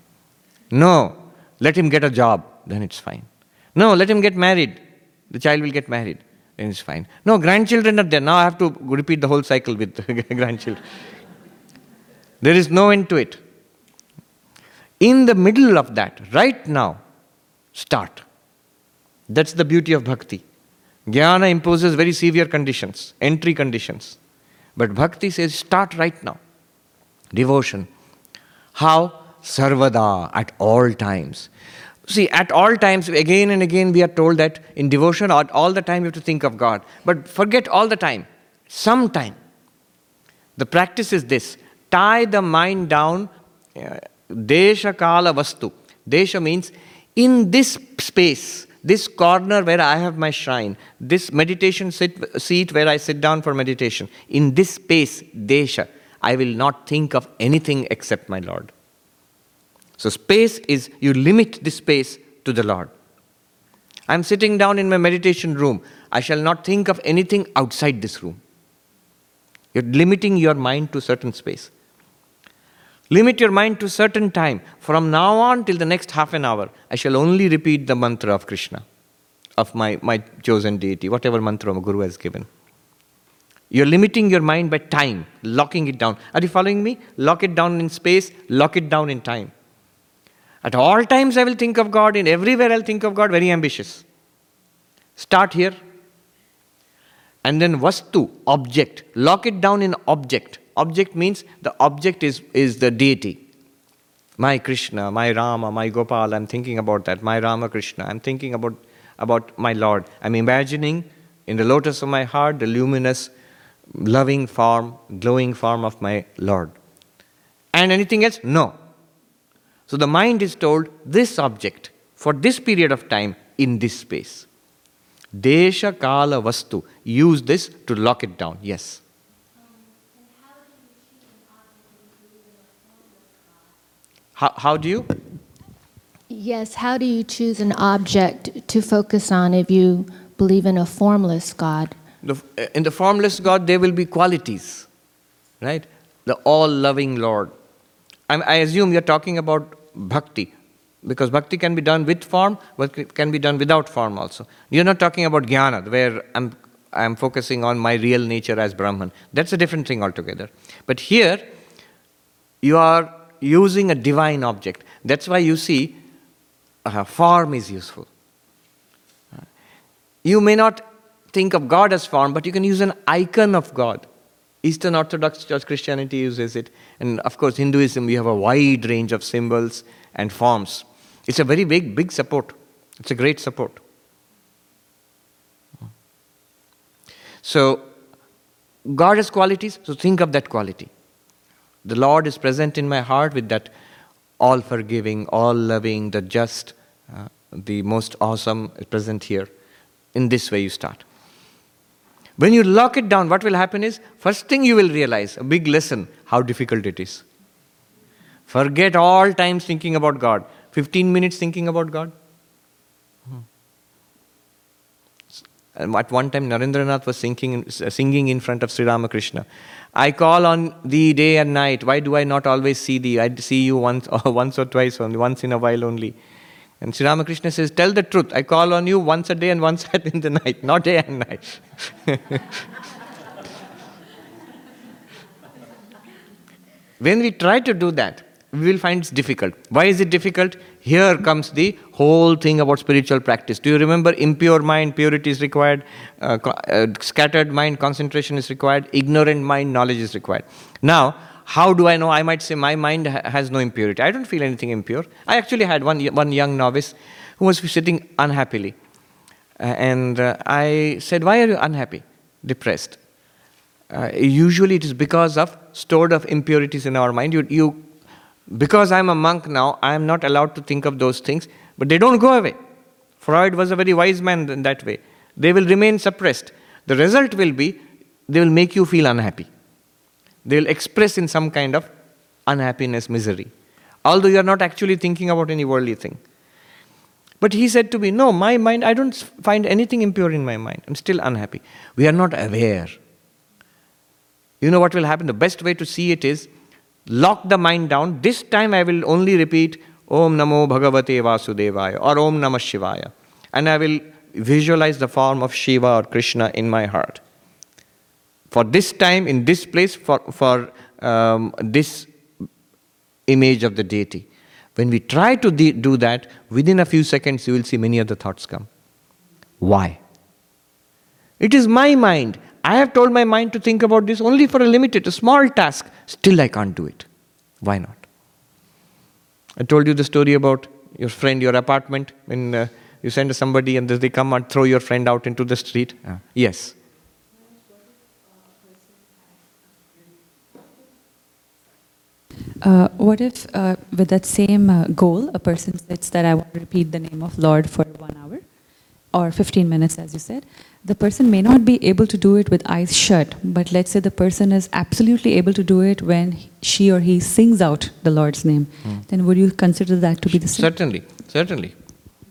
No, let him get a job, then it's fine. No, let him get married, the child will get married, it's fine. No, grandchildren are there. Now I have to repeat the whole cycle with grandchildren. There is no end to it. In the middle of that, right now, start. That's the beauty of bhakti. Jnana imposes very severe conditions, entry conditions. But bhakti says, start right now. Devotion. How? Sarvada, at all times. See, at all times, again and again, we are told that in devotion, all the time you have to think of God. But forget all the time. Sometime. The practice is this tie the mind down. Uh, Desha Kala Vastu. Desha means in this space, this corner where I have my shrine, this meditation sit, seat where I sit down for meditation, in this space, Desha, I will not think of anything except my Lord. So, space is you limit the space to the Lord. I'm sitting down in my meditation room. I shall not think of anything outside this room. You're limiting your mind to certain space. Limit your mind to certain time. From now on till the next half an hour, I shall only repeat the mantra of Krishna, of my, my chosen deity, whatever mantra my Guru has given. You're limiting your mind by time, locking it down. Are you following me? Lock it down in space, lock it down in time. At all times, I will think of God, in everywhere, I'll think of God, very ambitious. Start here. And then, vastu, object. Lock it down in object object means the object is, is the deity. My Krishna, my Rama, my Gopal, I'm thinking about that. My Rama Krishna, I'm thinking about, about my Lord. I'm imagining in the lotus of my heart the luminous, loving form, glowing form of my Lord. And anything else? No. So the mind is told this object for this period of time in this space. Desha Kala Vastu. Use this to lock it down. Yes. How, how do you? Yes, how do you choose an object to focus on if you believe in a formless God? The, in the formless God, there will be qualities, right? The all loving Lord. I, I assume you're talking about bhakti, because bhakti can be done with form, but can be done without form also. You're not talking about jnana, where I'm, I'm focusing on my real nature as Brahman. That's a different thing altogether. But here, you are using a divine object. That's why you see uh, form is useful. You may not think of God as form, but you can use an icon of God. Eastern Orthodox Church Christianity uses it. And of course, Hinduism, we have a wide range of symbols and forms. It's a very big, big support. It's a great support. So, God has qualities, so think of that quality. The Lord is present in my heart with that all forgiving, all loving, the just, uh, the most awesome present here. In this way, you start. When you lock it down, what will happen is first thing you will realize, a big lesson, how difficult it is. Forget all times thinking about God. 15 minutes thinking about God. Hmm. At one time, Narendranath was singing, uh, singing in front of Sri Ramakrishna. I call on thee day and night. Why do I not always see thee? I see you once or, once or twice only, once in a while only. And Sri Ramakrishna says, Tell the truth. I call on you once a day and once in the night, not day and night. when we try to do that, we will find it's difficult. Why is it difficult? Here comes the whole thing about spiritual practice. Do you remember impure mind, purity is required, uh, uh, scattered mind, concentration is required, ignorant mind, knowledge is required. Now, how do I know? I might say my mind ha- has no impurity. I don't feel anything impure. I actually had one, one young novice who was sitting unhappily. Uh, and uh, I said, Why are you unhappy? Depressed. Uh, usually it is because of stored of impurities in our mind. You, you, because I'm a monk now, I am not allowed to think of those things, but they don't go away. Freud was a very wise man in that way. They will remain suppressed. The result will be they will make you feel unhappy. They will express in some kind of unhappiness, misery, although you are not actually thinking about any worldly thing. But he said to me, No, my mind, I don't find anything impure in my mind. I'm still unhappy. We are not aware. You know what will happen? The best way to see it is lock the mind down. This time I will only repeat Om Namo Bhagavate Vasudevaya or Om Namah Shivaya. And I will visualize the form of Shiva or Krishna in my heart. For this time, in this place, for, for um, this image of the deity. When we try to de- do that, within a few seconds you will see many other thoughts come. Why? It is my mind. I have told my mind to think about this only for a limited, a small task. Still, I can't do it. Why not? I told you the story about your friend, your apartment, when uh, you send somebody and they come and throw your friend out into the street. Uh, yes. Uh, what if, uh, with that same uh, goal, a person says that I want to repeat the name of Lord for one hour or 15 minutes, as you said? The person may not be able to do it with eyes shut, but let's say the person is absolutely able to do it when she or he sings out the Lord's name. Then would you consider that to be the same? Certainly, certainly.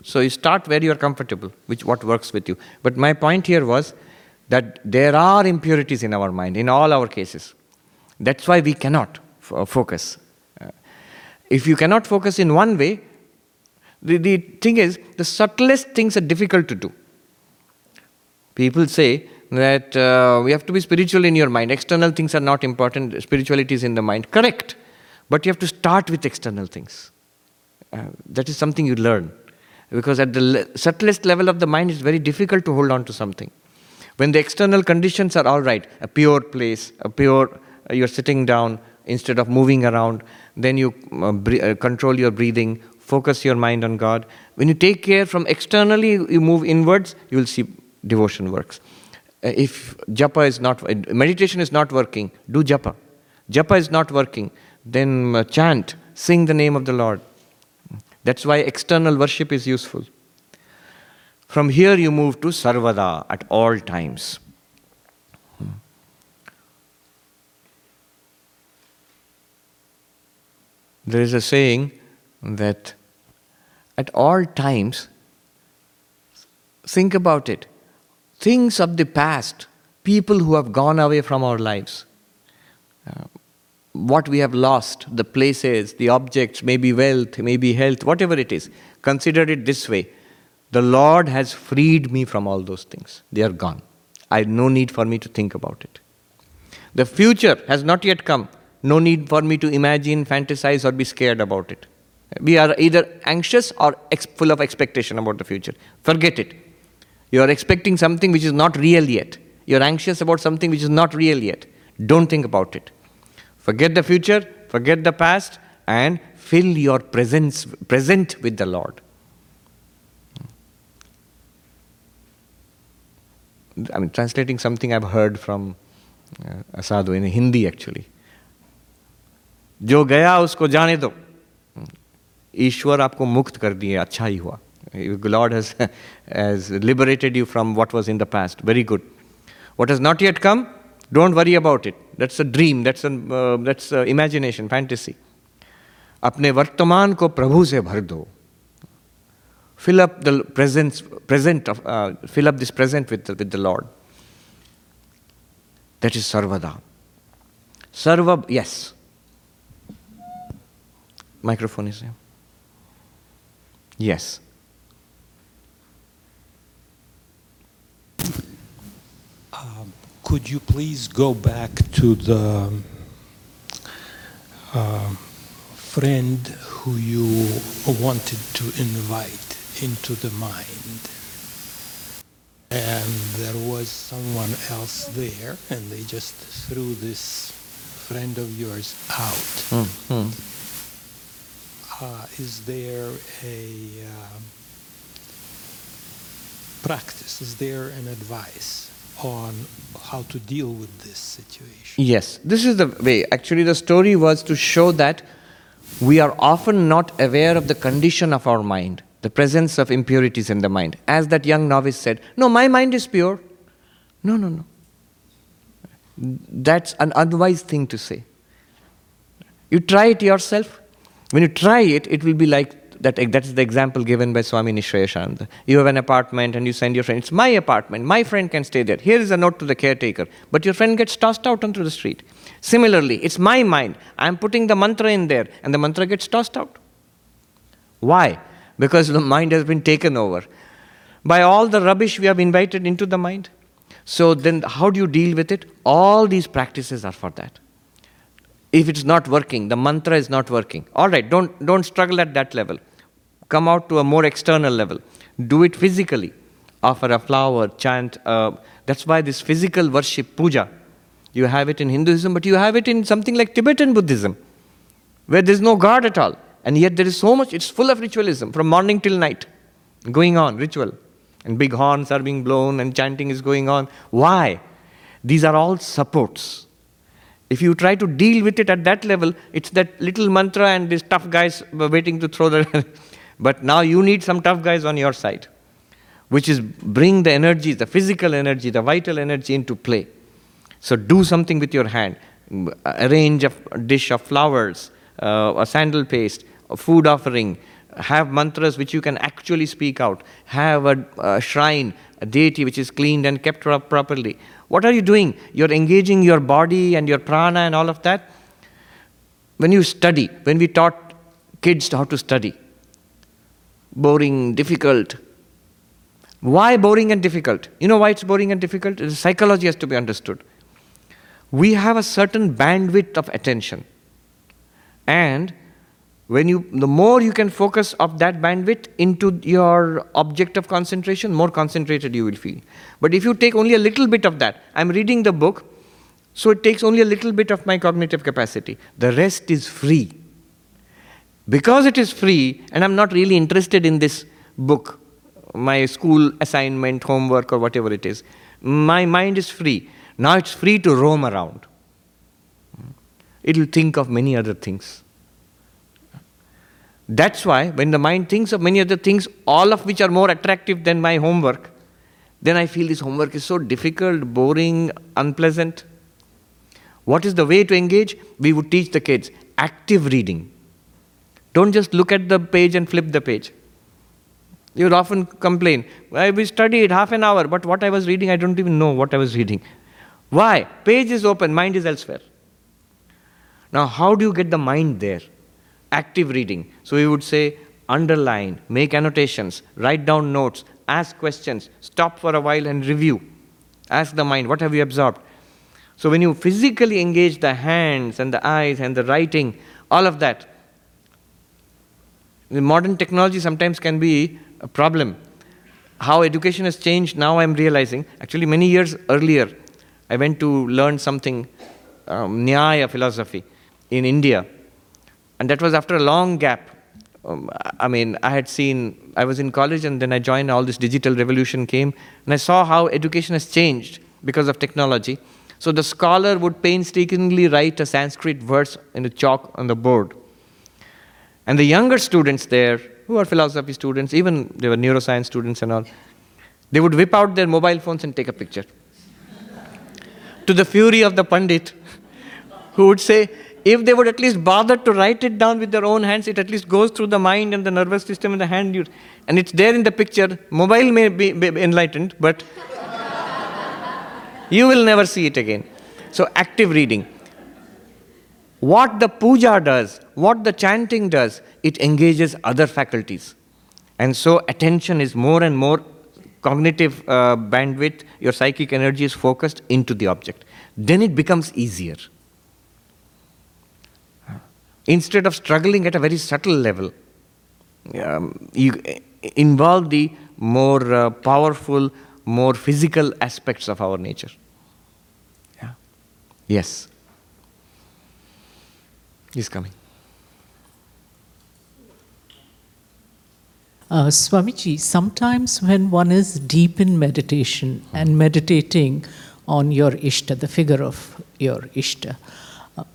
So you start where you are comfortable, which what works with you. But my point here was that there are impurities in our mind in all our cases. That's why we cannot focus. Uh, if you cannot focus in one way, the, the thing is, the subtlest things are difficult to do. People say that uh, we have to be spiritual in your mind. External things are not important, spirituality is in the mind. Correct. But you have to start with external things. Uh, that is something you learn. Because at the le- subtlest level of the mind, it's very difficult to hold on to something. When the external conditions are all right, a pure place, a pure, uh, you're sitting down instead of moving around, then you uh, uh, control your breathing, focus your mind on God. When you take care from externally, you move inwards, you will see devotion works. Uh, if japa is not, uh, meditation is not working, do japa. Japa is not working, then uh, chant, sing the name of the Lord. That's why external worship is useful. From here, you move to sarvada at all times. There is a saying that at all times, think about it. Things of the past, people who have gone away from our lives, uh, what we have lost, the places, the objects, maybe wealth, maybe health, whatever it is, consider it this way the Lord has freed me from all those things. They are gone. I have no need for me to think about it. The future has not yet come. No need for me to imagine, fantasize, or be scared about it. We are either anxious or ex- full of expectation about the future. Forget it. You are expecting something which is not real yet. You are anxious about something which is not real yet. Don't think about it. Forget the future, forget the past, and fill your presence, present with the Lord. I mean, translating something I've heard from uh, a sadhu in Hindi actually. जो गया उसको जाने दो। ईश्वर आपको मुक्त कर दिए अच्छा ही हुआ। Lord has as liberated you from what was in the past very good what is not yet come don't worry about it that's a dream that's that's imagination fantasy अपने वर्तमान को प्रभु से भर दो। Fill up the present present present of, uh, fill with this present with the, with the Lord. Yes. Microphone is here. Yes. Um, Could you please go back to the um, friend who you wanted to invite into the mind? And there was someone else there, and they just threw this friend of yours out. Hmm, hmm. Uh, is there a um, practice? Is there an advice on how to deal with this situation. Yes, this is the way. Actually, the story was to show that we are often not aware of the condition of our mind, the presence of impurities in the mind. As that young novice said, No, my mind is pure. No, no, no. That's an unwise thing to say. You try it yourself. When you try it, it will be like that. That is the example given by Swami Nishreyasananda. You have an apartment and you send your friend, It's my apartment. My friend can stay there. Here is a note to the caretaker. But your friend gets tossed out onto the street. Similarly, it's my mind. I'm putting the mantra in there and the mantra gets tossed out. Why? Because the mind has been taken over by all the rubbish we have invited into the mind. So then, how do you deal with it? All these practices are for that. If it's not working, the mantra is not working. All right, don't, don't struggle at that level. Come out to a more external level. Do it physically. Offer a flower, chant. Uh, that's why this physical worship, puja, you have it in Hinduism, but you have it in something like Tibetan Buddhism, where there's no God at all. And yet there is so much, it's full of ritualism from morning till night, going on, ritual. And big horns are being blown and chanting is going on. Why? These are all supports. If you try to deal with it at that level, it's that little mantra and these tough guys waiting to throw the. but now you need some tough guys on your side, which is bring the energy, the physical energy, the vital energy into play. So do something with your hand. Arrange a dish of flowers, uh, a sandal paste, a food offering, have mantras which you can actually speak out, have a, a shrine, a deity which is cleaned and kept properly. What are you doing? You're engaging your body and your prana and all of that. When you study, when we taught kids how to study, boring, difficult. Why boring and difficult? You know why it's boring and difficult? The psychology has to be understood. We have a certain bandwidth of attention. And when you the more you can focus of that bandwidth into your object of concentration more concentrated you will feel. But if you take only a little bit of that i'm reading the book so it takes only a little bit of my cognitive capacity. The rest is free. Because it is free and i'm not really interested in this book my school assignment homework or whatever it is my mind is free. Now it's free to roam around. It will think of many other things that's why when the mind thinks of many other things, all of which are more attractive than my homework, then I feel this homework is so difficult, boring, unpleasant. What is the way to engage? We would teach the kids active reading. Don't just look at the page and flip the page. You would often complain, we studied half an hour, but what I was reading, I don't even know what I was reading. Why? Page is open, mind is elsewhere. Now, how do you get the mind there? Active reading. So we would say underline, make annotations, write down notes, ask questions, stop for a while and review. Ask the mind, what have you absorbed? So when you physically engage the hands and the eyes and the writing, all of that, the modern technology sometimes can be a problem. How education has changed now I'm realizing. Actually, many years earlier, I went to learn something, um, Nyaya philosophy in India. And that was after a long gap. Um, I mean, I had seen, I was in college and then I joined, all this digital revolution came, and I saw how education has changed because of technology. So the scholar would painstakingly write a Sanskrit verse in a chalk on the board. And the younger students there, who are philosophy students, even they were neuroscience students and all, they would whip out their mobile phones and take a picture. to the fury of the Pandit, who would say, if they would at least bother to write it down with their own hands, it at least goes through the mind and the nervous system in the hand. And it's there in the picture. Mobile may be, be enlightened, but you will never see it again. So, active reading. What the puja does, what the chanting does, it engages other faculties. And so, attention is more and more cognitive uh, bandwidth, your psychic energy is focused into the object. Then it becomes easier instead of struggling at a very subtle level, um, you involve the more uh, powerful, more physical aspects of our nature. Yeah. Yes. He's coming. Uh, Swamiji, sometimes when one is deep in meditation and meditating on your Ishta, the figure of your Ishta,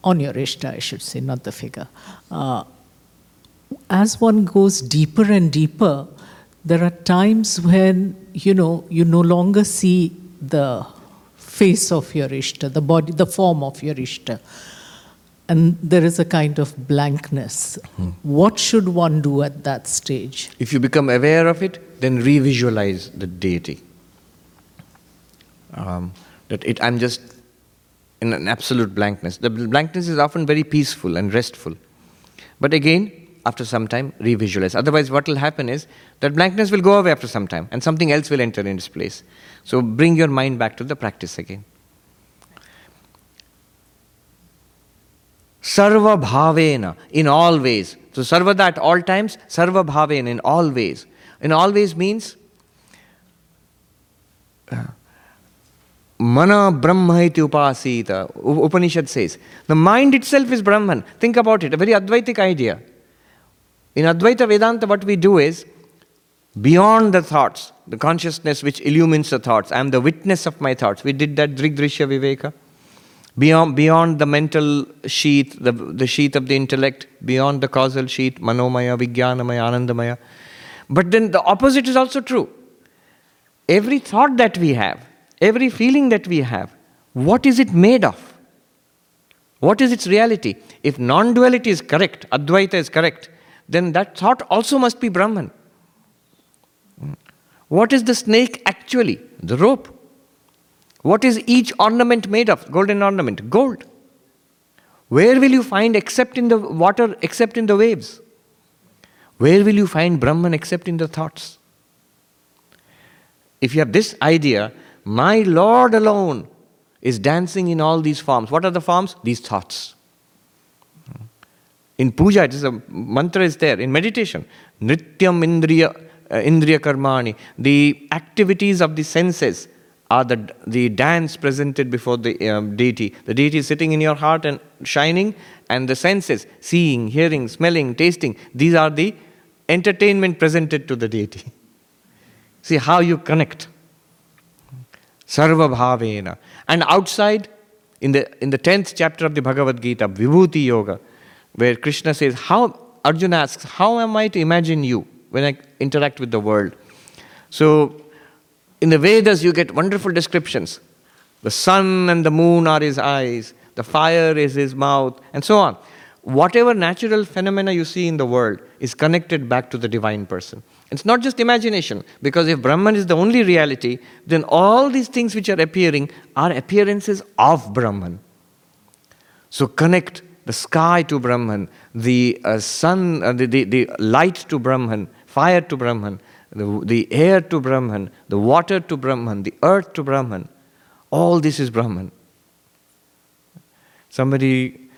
on your Ishta, I should say, not the figure, uh, as one goes deeper and deeper, there are times when, you know, you no longer see the face of your Ishta, the body, the form of your Ishta and there is a kind of blankness. What should one do at that stage? If you become aware of it, then revisualize the deity. Um, that it, I'm just in an absolute blankness. The blankness is often very peaceful and restful. But again, after some time, revisualize. Otherwise, what will happen is that blankness will go away after some time and something else will enter in its place. So bring your mind back to the practice again. Sarva bhavena, in all ways. So sarvada at all times, sarva bhavena, in all ways. In all ways means uh, mana brahma iti upasita. Upanishad says. The mind itself is Brahman. Think about it, a very Advaitic idea. In Advaita Vedanta, what we do is beyond the thoughts, the consciousness which illumines the thoughts. I am the witness of my thoughts. We did that Drigdrishya Viveka. Beyond, beyond the mental sheath, the, the sheath of the intellect, beyond the causal sheath, Manomaya, Vijnanamaya, Anandamaya. But then the opposite is also true. Every thought that we have, every feeling that we have, what is it made of? What is its reality? If non duality is correct, Advaita is correct, then that thought also must be Brahman. What is the snake actually? The rope. What is each ornament made of? Golden ornament. Gold. Where will you find except in the water, except in the waves? Where will you find Brahman except in the thoughts? If you have this idea, my Lord alone is dancing in all these forms. What are the forms? These thoughts. In puja, it is a mantra is there. In meditation, nityam indriya, uh, indriya karmani, the activities of the senses are the, the dance presented before the um, deity. The deity is sitting in your heart and shining, and the senses, seeing, hearing, smelling, tasting, these are the entertainment presented to the deity. See how you connect. Sarva bhavena. And outside, in the, in the 10th chapter of the Bhagavad Gita, Vibhuti Yoga, where Krishna says, How, Arjuna asks, How am I to imagine you when I interact with the world? So, in the Vedas, you get wonderful descriptions. The sun and the moon are his eyes, the fire is his mouth, and so on. Whatever natural phenomena you see in the world is connected back to the divine person. It's not just imagination, because if Brahman is the only reality, then all these things which are appearing are appearances of Brahman. So connect the sky to Brahman, the uh, sun, uh, the, the, the light to Brahman, fire to Brahman, the, the air to Brahman, the water to Brahman, the earth to Brahman. All this is Brahman. Somebody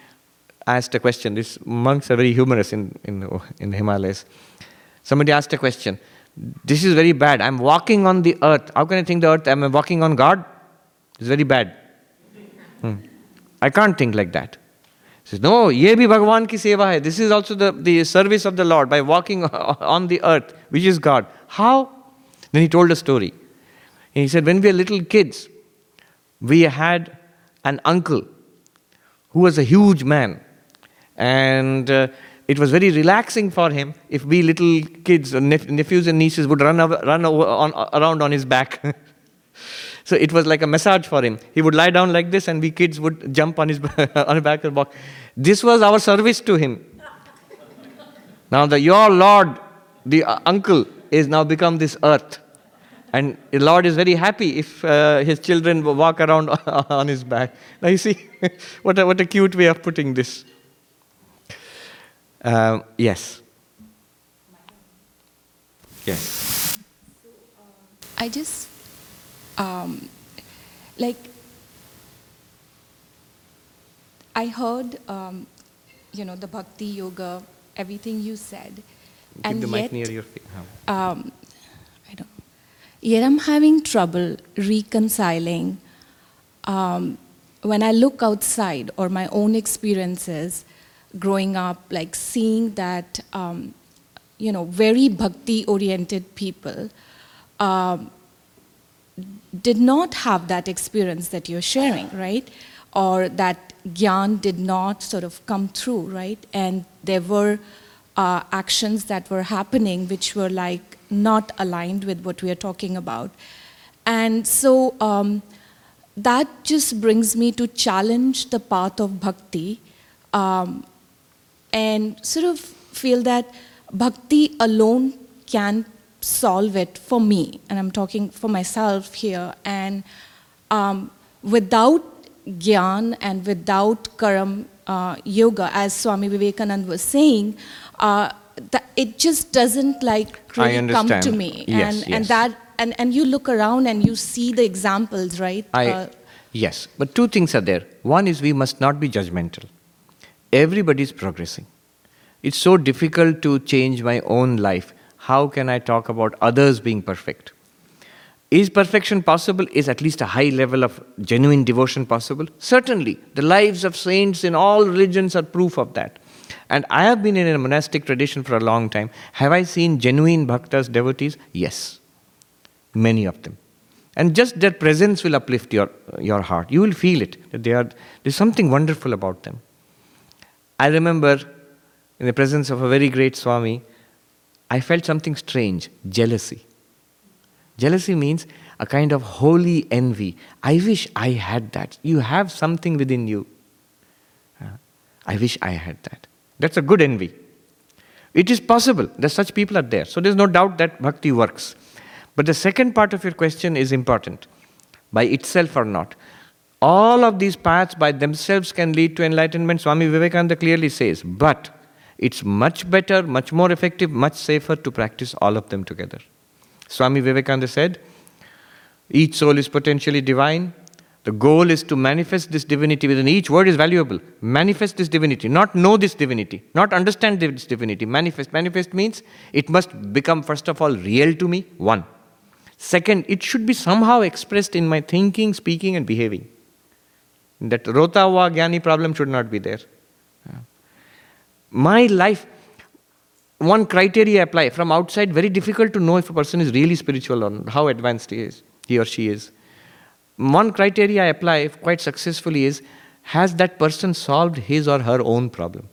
asked a question. These monks are very humorous in, in, in the Himalayas. Somebody asked a question. This is very bad. I'm walking on the earth. How can I think the earth? I'm walking on God? It's very bad. Hmm. I can't think like that. He says, No, ye bhi ki seva hai. This is also the, the service of the Lord by walking on the earth, which is God. How? Then he told a story. He said, When we were little kids, we had an uncle who was a huge man. And uh, it was very relaxing for him if we little kids, nep- nephews and nieces, would run, over, run over on, around on his back. so it was like a massage for him. He would lie down like this, and we kids would jump on his, on his back. This was our service to him. Now, the your Lord, the uh, uncle, is now become this earth. And the Lord is very happy if uh, his children walk around on his back. Now you see, what, a, what a cute way of putting this. Um, yes. Yes. I just um, like I heard um, you know the bhakti yoga, everything you said, Keep and the yet mic near your face. um, I don't. Yet I'm having trouble reconciling um, when I look outside or my own experiences growing up, like seeing that um, you know, very bhakti oriented people um, did not have that experience that you're sharing, right? Or that gyan did not sort of come through, right? And there were uh, actions that were happening which were like not aligned with what we are talking about. And so um, that just brings me to challenge the path of bhakti um, and sort of feel that bhakti alone can solve it for me. And I'm talking for myself here. And um, without gyan and without karam uh, yoga, as Swami Vivekananda was saying, uh, that it just doesn't like really come to me. Yes, and, yes. and that and, and you look around and you see the examples, right? I, Uh, yes, but two things are there. One is we must not be judgmental. Everybody is progressing. It's so difficult to change my own life. How can I talk about others being perfect? Is perfection possible? Is at least a high level of genuine devotion possible? Certainly. The lives of saints in all religions are proof of that. And I have been in a monastic tradition for a long time. Have I seen genuine bhaktas, devotees? Yes many of them and just their presence will uplift your, your heart you will feel it that they are there's something wonderful about them i remember in the presence of a very great swami i felt something strange jealousy. Jealousy means a kind of holy envy. I wish i had that. You have something within you. Uh, i wish i had that. That's a good envy. It is possible that such people are there. So there's no doubt that bhakti works. But the second part of your question is important. By itself or not. All of these paths by themselves can lead to enlightenment, Swami Vivekananda clearly says. But it's much better, much more effective, much safer to practice all of them together. Swami Vivekananda said, each soul is potentially divine. The goal is to manifest this divinity within each word is valuable. Manifest this divinity, not know this divinity, not understand this divinity. Manifest. Manifest means it must become, first of all, real to me, one. Second, it should be somehow expressed in my thinking, speaking, and behaving. That rota wa jnani problem should not be there. My life, one criteria apply from outside, very difficult to know if a person is really spiritual or how advanced he is, he or she is. One criteria I apply quite successfully is has that person solved his or her own problem?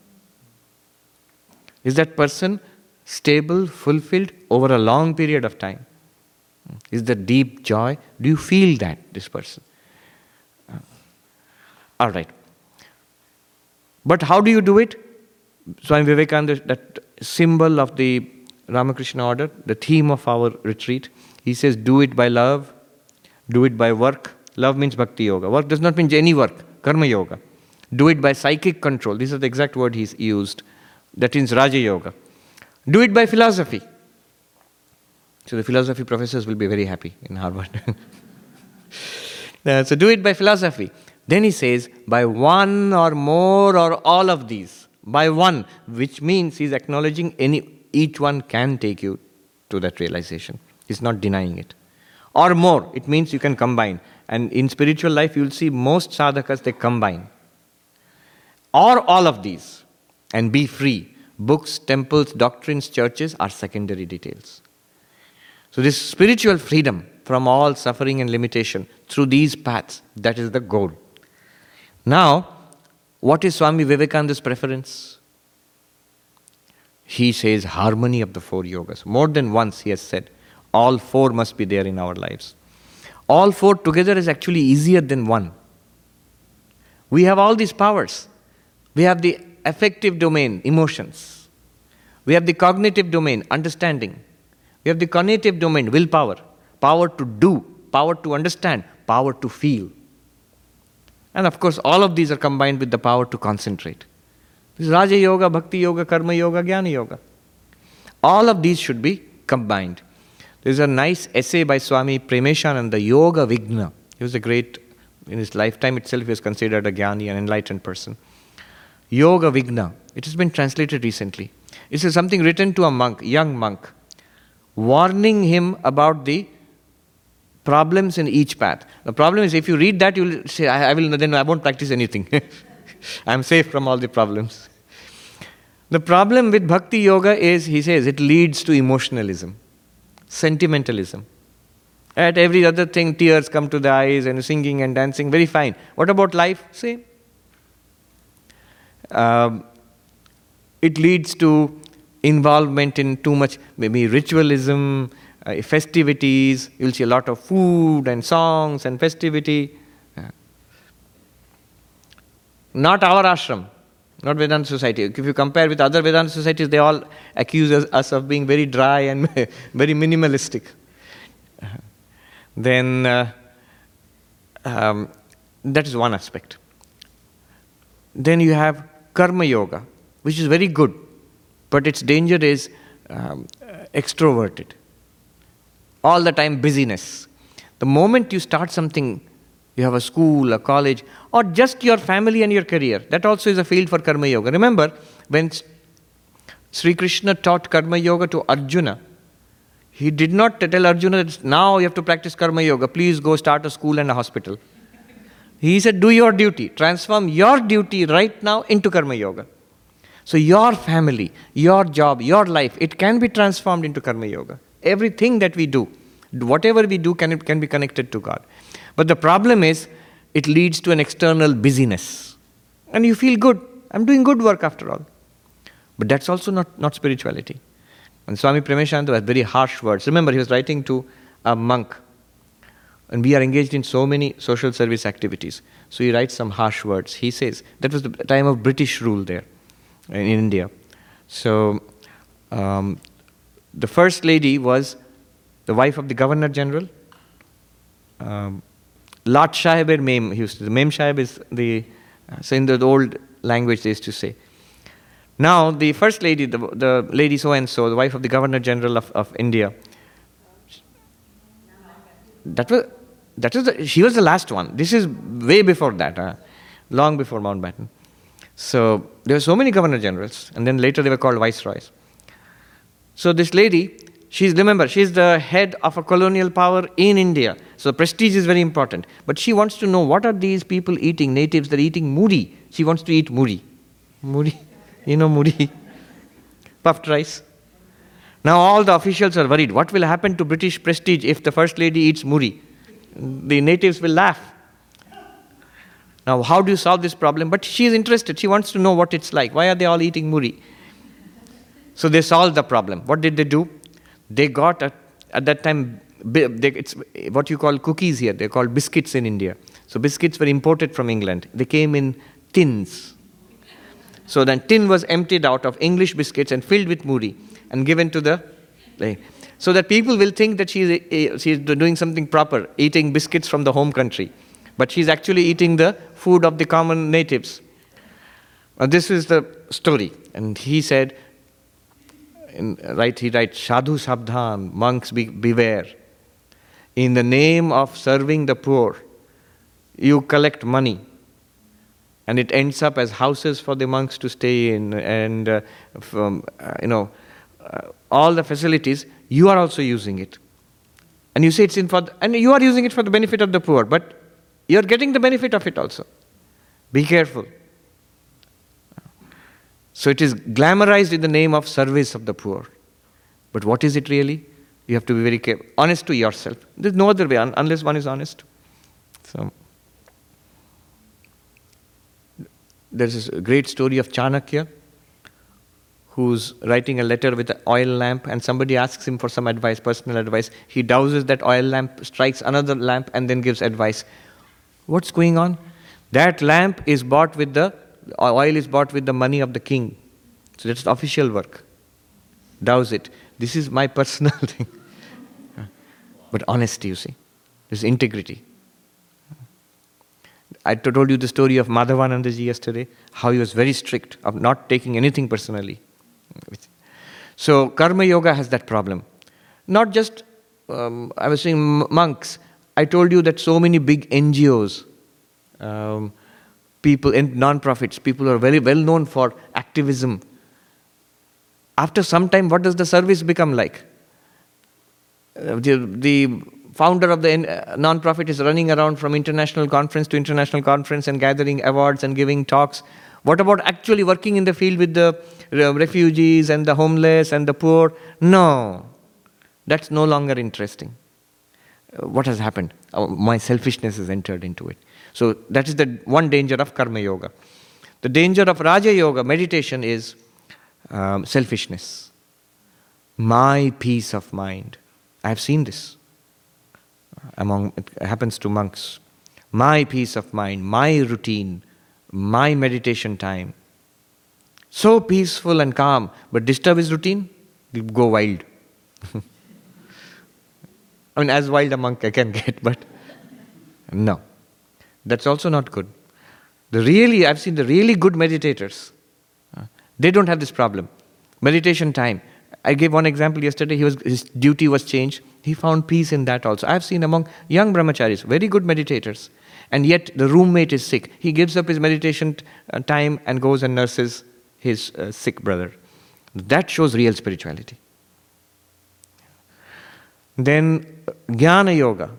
Is that person stable, fulfilled over a long period of time? Is there deep joy? Do you feel that, this person? All right. But how do you do it? Swami Vivekananda, that symbol of the Ramakrishna order, the theme of our retreat, he says, do it by love, do it by work. Love means bhakti yoga. Work does not mean any work, karma yoga. Do it by psychic control. These are the exact word he's used. That means Raja Yoga. Do it by philosophy. So the philosophy professors will be very happy in Harvard. So do it by philosophy. Then he says, by one or more or all of these. By one, which means he's acknowledging any each one can take you to that realization. He's not denying it. Or more, it means you can combine. And in spiritual life, you'll see most sadhakas they combine. Or all of these, and be free. Books, temples, doctrines, churches are secondary details. So, this spiritual freedom from all suffering and limitation through these paths, that is the goal. Now, what is Swami Vivekananda's preference? He says harmony of the four yogas. More than once he has said, all four must be there in our lives. All four together is actually easier than one. We have all these powers. We have the affective domain, emotions. We have the cognitive domain, understanding. We have the conative domain, willpower, power to do, power to understand, power to feel. And of course, all of these are combined with the power to concentrate. This is Raja Yoga, Bhakti Yoga, Karma Yoga, Jnana Yoga. All of these should be combined. There's a nice essay by Swami Premeshananda, Yoga Vighna. He was a great, in his lifetime itself, he was considered a Jnani, an enlightened person. Yoga Vighna. It has been translated recently. It is something written to a monk, young monk, warning him about the problems in each path. The problem is if you read that, you will say, I, I will then I won't practice anything. I am safe from all the problems. The problem with bhakti yoga is, he says, it leads to emotionalism, sentimentalism. At every other thing, tears come to the eyes and singing and dancing, very fine. What about life? Same. Um, it leads to involvement in too much, maybe ritualism, uh, festivities. You'll see a lot of food and songs and festivity. Uh, not our ashram, not Vedanta society. If you compare with other Vedanta societies, they all accuse us, of being very dry and very minimalistic. Then uh, um, that is one aspect. Then you have karma yoga, which is very good, but its danger is um, extroverted. All the time busyness. The moment you start something, you have a school, a college, or just your family and your career, that also is a field for karma yoga. Remember, when Sri Krishna taught karma yoga to Arjuna, he did not tell Arjuna that now you have to practice karma yoga, please go start a school and a hospital. He said, Do your duty, transform your duty right now into karma yoga. So, your family, your job, your life, it can be transformed into karma yoga. Everything that we do, whatever we do, can, can be connected to God. But the problem is, it leads to an external busyness. And you feel good. I'm doing good work after all. But that's also not, not spirituality. And Swami Premeshananda has very harsh words. Remember, he was writing to a monk. And we are engaged in so many social service activities. So he writes some harsh words. He says, that was the time of British rule there in India. So um, the first lady was the wife of the Governor General. Um, Lat Mem, he used to, the Mem Sahib is the, uh, so in the old language they used to say. Now, the first lady, the, the lady so and so, the wife of the Governor General of, of India, that was, that was the, she was the last one. This is way before that, uh, long before Mountbatten. So there were so many Governor Generals, and then later they were called Viceroys. So this lady, she's, remember, she's the head of a colonial power in India. So prestige is very important. But she wants to know what are these people eating, natives, they're eating muri. She wants to eat muri. Muri. You know muri? Puffed rice. Now all the officials are worried. What will happen to British prestige if the First Lady eats muri? The natives will laugh. Now, how do you solve this problem? But she is interested. She wants to know what it's like. Why are they all eating muri? So they solved the problem. What did they do? They got, a, at that time, they, it's what you call cookies here. They're called biscuits in India. So biscuits were imported from England. They came in tins. So then tin was emptied out of English biscuits and filled with muri and given to the so that people will think that she is, eh, she is doing something proper, eating biscuits from the home country. But she's actually eating the food of the common natives. Now, this is the story. And he said, in, right, he writes, Sadhu Sabdhan, monks be, beware. In the name of serving the poor, you collect money. And it ends up as houses for the monks to stay in and uh, from, uh, you know uh, all the facilities you are also using it. And you say it's in for the, and you are using it for the benefit of the poor but you're getting the benefit of it also. Be careful so it is glamorized in the name of service of the poor but what is it really you have to be very careful honest to yourself there's no other way un- unless one is honest so there's a great story of Chanakya who's writing a letter with an oil lamp and somebody asks him for some advice, personal advice. He douses that oil lamp, strikes another lamp, and then gives advice. What's going on? That lamp is bought with the oil is bought with the money of the king. So that's the official work. Douse it. This is my personal thing. but honesty, you see. There's integrity. I told you the story of Madhavanandaji yesterday, how he was very strict of not taking anything personally. So, Karma Yoga has that problem. Not just, um, I was saying monks. I told you that so many big NGOs, um, people in non-profits, people who are very well known for activism. After some time, what does the service become like? Uh, the, the founder of the non-profit is running around from international conference to international conference and gathering awards and giving talks. What about actually working in the field with the uh, refugees and the homeless and the poor. No, that's no longer interesting. Uh, what has happened? Uh, my selfishness has entered into it. So that is the one danger of karma yoga. The danger of Raja Yoga, meditation, is um, selfishness. My peace of mind. I have seen this among it happens to monks. My peace of mind, my routine, my meditation time. So peaceful and calm, but disturb his routine, he'll go wild. I mean, as wild a monk I can get, but no. That's also not good. The really, I've seen the really good meditators, uh, they don't have this problem. Meditation time. I gave one example yesterday. He was, his duty was changed. He found peace in that also. I've seen among young brahmacharis, very good meditators, and yet the roommate is sick. He gives up his meditation uh, time and goes and nurses his uh, sick brother. That shows real spirituality. Then, uh, jnana yoga.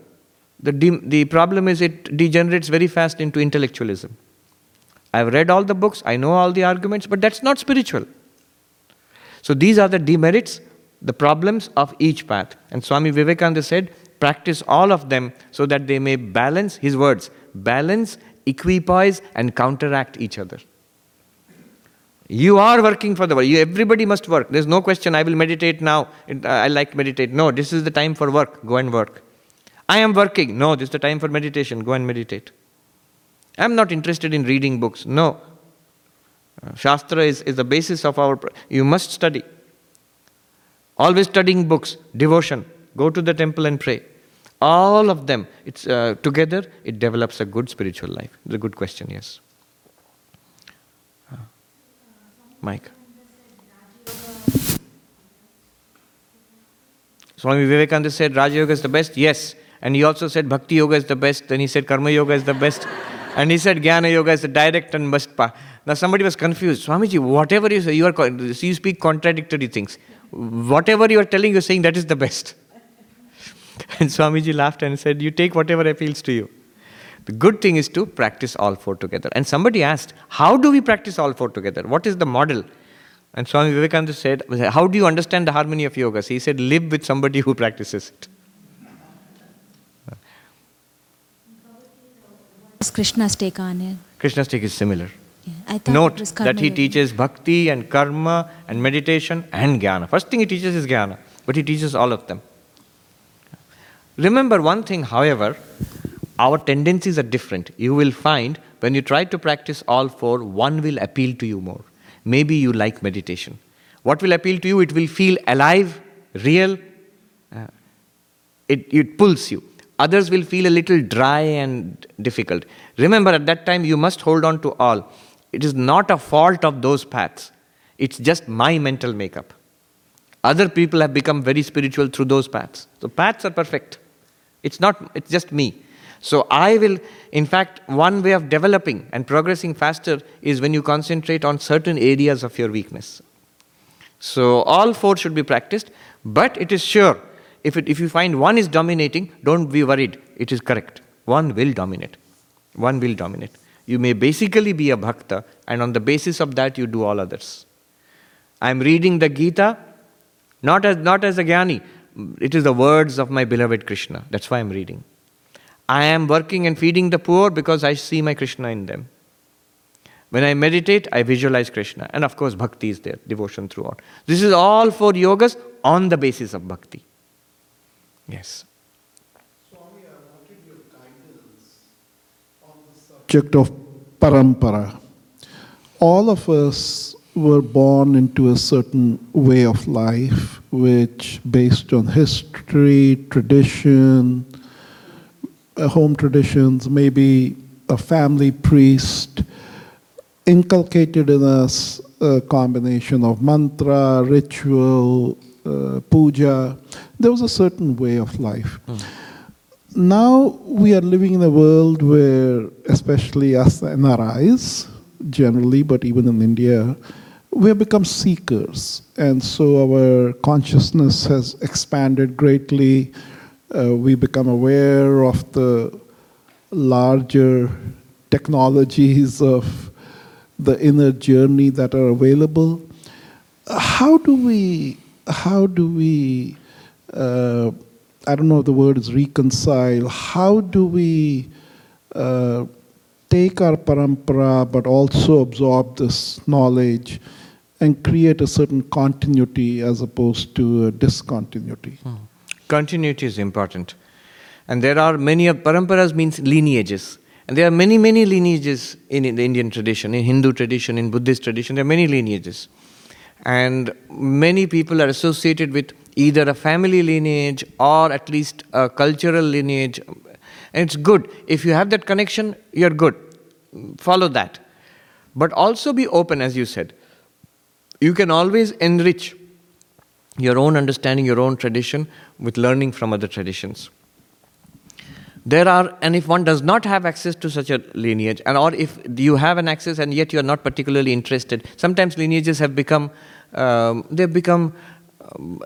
The, de- the problem is it degenerates very fast into intellectualism. I've read all the books, I know all the arguments, but that's not spiritual. So these are the demerits, the problems of each path. And Swami Vivekananda said, practice all of them so that they may balance, his words, balance, equipoise, and counteract each other. You are working for the world. You, everybody must work. There's no question, I will meditate now. I like meditate. No, this is the time for work. Go and work. I am working. No, this is the time for meditation. Go and meditate. I'm not interested in reading books. No. Uh, Shastra is, is the basis of our. You must study. Always studying books, devotion. Go to the temple and pray. All of them, it's uh, together, it develops a good spiritual life. It's a good question, yes. Uh, Mike. Swami Vivekananda said Raja Yoga is the best. Yes. And he also said Bhakti Yoga is the best. Then he said Karma Yoga is the best. And he said Jnana Yoga is the direct and must path. Now somebody was confused. Swamiji, whatever you say, you, are, you speak contradictory things. Whatever you are telling, you're saying that is the best. And Swamiji laughed and said, You take whatever appeals to you. The good thing is to practice all four together. And somebody asked, How do we practice all four together? What is the model? And Swami Vivekananda said, How do you understand the harmony of yogas? He said, Live with somebody who practices it. Krishna's take on it? Krishna's take is similar. Yeah, I Note that he teaches bhakti and karma and meditation and jnana. First thing he teaches is jnana, but he teaches all of them. Remember one thing, however, our tendencies are different. You will find when you try to practice all four, one will appeal to you more. Maybe you like meditation. What will appeal to you? It will feel alive, real, uh, it, it pulls you. Others will feel a little dry and difficult. Remember, at that time, you must hold on to all. It is not a fault of those paths, it's just my mental makeup. Other people have become very spiritual through those paths. So, paths are perfect. It's not, it's just me. So, I will, in fact, one way of developing and progressing faster is when you concentrate on certain areas of your weakness. So all four should be practiced, but it is sure. If, it, if you find one is dominating, don't be worried. It is correct. One will dominate. One will dominate. You may basically be a bhakta, and on the basis of that, you do all others. I am reading the Gita, not as, not as a jnani. It is the words of my beloved Krishna. That's why I'm reading. I am working and feeding the poor because I see my Krishna in them. When I meditate, I visualize Krishna. And of course, bhakti is there, devotion throughout. This is all for yogas on the basis of bhakti. Yes. Swami, I wanted your guidance on the subject of parampara. All of us were born into a certain way of life, which, based on history, tradition, uh, home traditions, maybe a family priest, inculcated in us a combination of mantra, ritual, uh, puja. There was a certain way of life. Now we are living in a world where, especially us NRIs, generally, but even in India, we have become seekers. And so our consciousness has expanded greatly. Uh, we become aware of the larger technologies of the inner journey that are available. how do we how do we uh, I don't know if the word is reconcile. How do we uh, take our parampara but also absorb this knowledge and create a certain continuity as opposed to discontinuity? Continuity is important. And there are many, of paramparas means lineages. And there are many, many lineages in, in the Indian tradition, in Hindu tradition, in Buddhist tradition, there are many lineages. And many people are associated with either a family lineage or at least a cultural lineage. And it's good. If you have that connection, you're good. Follow that. But also be open, as you said. You can always enrich your own understanding, your own tradition with learning from other traditions. There are, and if one does not have access to such a lineage, and or if you have an access and yet you are not particularly interested, sometimes lineages have become, um, they've become um,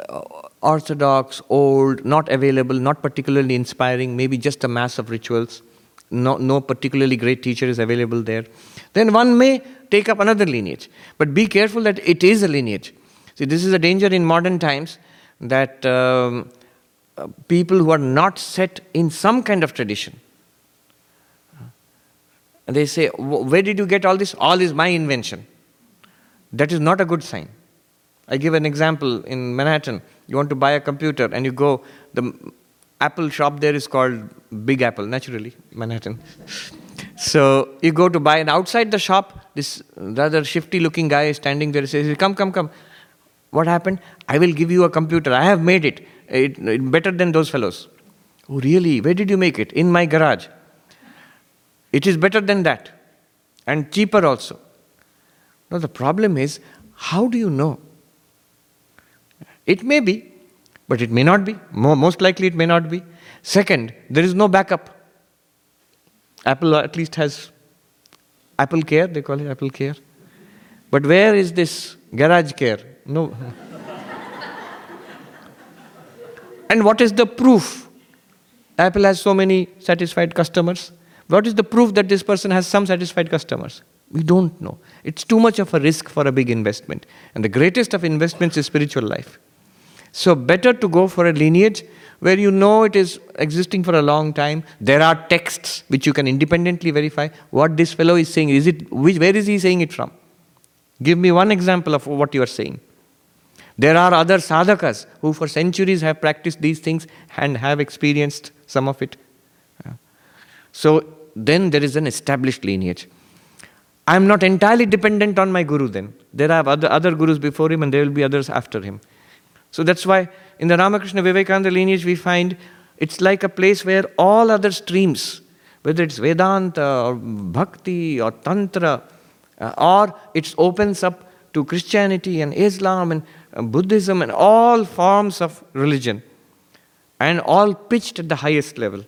orthodox, old, not available, not particularly inspiring, maybe just a mass of rituals. No, no particularly great teacher is available there. Then one may take up another lineage. But be careful that it is a lineage. See, this is a danger in modern times that um, uh, people who are not set in some kind of tradition, and they say, "Wh- Where did you get all this? All is my invention. That is not a good sign. I give an example in Manhattan. You want to buy a computer and you go, the Apple shop there is called Big Apple, naturally, Manhattan. So you go to buy, and outside the shop, this rather shifty looking guy is standing there and says, Come, come, come. What happened? I will give you a computer. I have made it. It, it better than those fellows. Oh, really? Where did you make it? In my garage. It is better than that. And cheaper also. Now, the problem is, how do you know? It may be, but it may not be. Most likely, it may not be. Second, there is no backup. Apple at least has Apple Care, they call it Apple Care. But where is this garage care? No. and what is the proof? Apple has so many satisfied customers. What is the proof that this person has some satisfied customers? We don't know. It's too much of a risk for a big investment. And the greatest of investments is spiritual life. So, better to go for a lineage where you know it is existing for a long time. There are texts which you can independently verify what this fellow is saying. Is it, which, where is he saying it from? Give me one example of what you are saying. There are other sadhakas who for centuries have practiced these things and have experienced some of it. So then there is an established lineage. I am not entirely dependent on my guru then. There are other, other gurus before him and there will be others after him. So that's why in the Ramakrishna Vivekananda lineage we find it's like a place where all other streams, whether it's Vedanta or Bhakti or Tantra, uh, or it opens up to Christianity and Islam and uh, Buddhism and all forms of religion, and all pitched at the highest level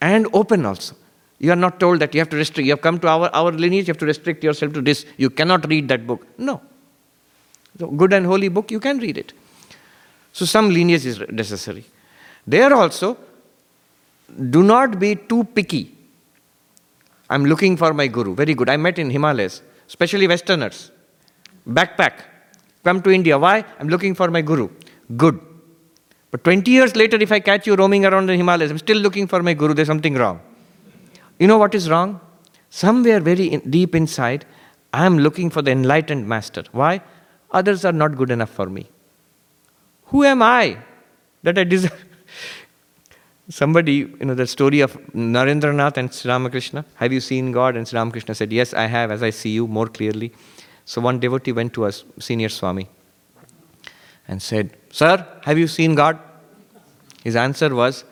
and open also. You are not told that you have to restrict, you have come to our, our lineage, you have to restrict yourself to this. You cannot read that book. No. The good and holy book, you can read it. So some lineage is necessary. There also, do not be too picky. I'm looking for my guru. Very good. I met in Himalayas, especially Westerners. Backpack. Come to India. Why? I'm looking for my guru. Good. But 20 years later, if I catch you roaming around the Himalayas, I'm still looking for my guru, there's something wrong. You know what is wrong? Somewhere very in, deep inside, I'm looking for the enlightened master. Why? Others are not good enough for me. Who am I that I deserve? Somebody, you know, the story of Narendranath and Sri Ramakrishna. Have you seen God? And Sri Ramakrishna said, Yes, I have, as I see you more clearly. So one devotee went to us, senior Swami, and said, Sir, have you seen God? His answer was,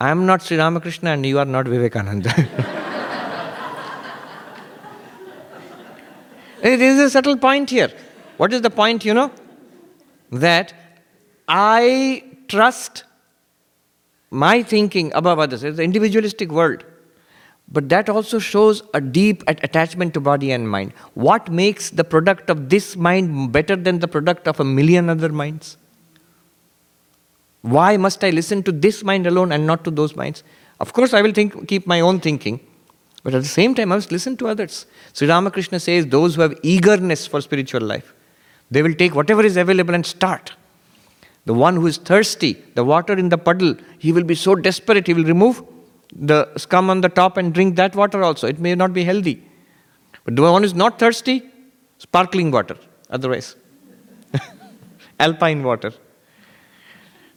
I am not Sri Ramakrishna and you are not Vivekananda. there is a subtle point here. What is the point, you know? That I trust my thinking above others. It's an individualistic world. But that also shows a deep attachment to body and mind. What makes the product of this mind better than the product of a million other minds? Why must I listen to this mind alone and not to those minds? Of course, I will think, keep my own thinking, but at the same time, I must listen to others. Sri Ramakrishna says those who have eagerness for spiritual life, They will take whatever is available and start. The one who is thirsty, the water in the puddle, he will be so desperate, he will remove the scum on the top and drink that water also. It may not be healthy. But the one who is not thirsty, sparkling water, otherwise. Alpine water.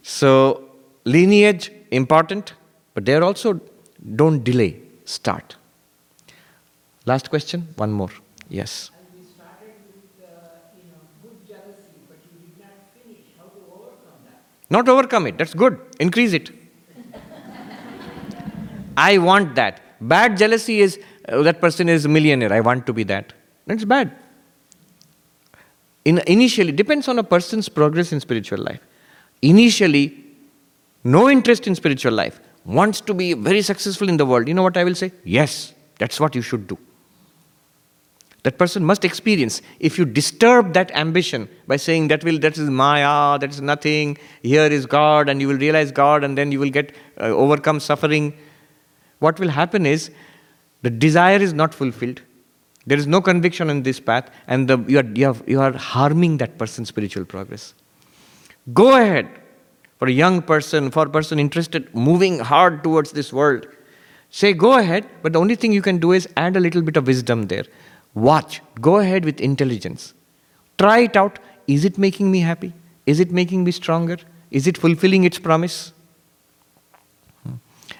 So, lineage, important, but there also don't delay, start. Last question, one more. Yes. Not overcome it, that's good. Increase it. I want that. Bad jealousy is uh, that person is a millionaire. I want to be that. That's bad. In, initially, depends on a person's progress in spiritual life. Initially, no interest in spiritual life, wants to be very successful in the world. You know what I will say? Yes, that's what you should do. That person must experience. If you disturb that ambition by saying that will that is Maya, that is nothing, here is God, and you will realize God, and then you will get uh, overcome suffering. What will happen is the desire is not fulfilled. There is no conviction in this path, and the, you, are, you, have, you are harming that person's spiritual progress. Go ahead for a young person, for a person interested, moving hard towards this world. Say, go ahead, but the only thing you can do is add a little bit of wisdom there. Watch, go ahead with intelligence. Try it out. Is it making me happy? Is it making me stronger? Is it fulfilling its promise? Hmm.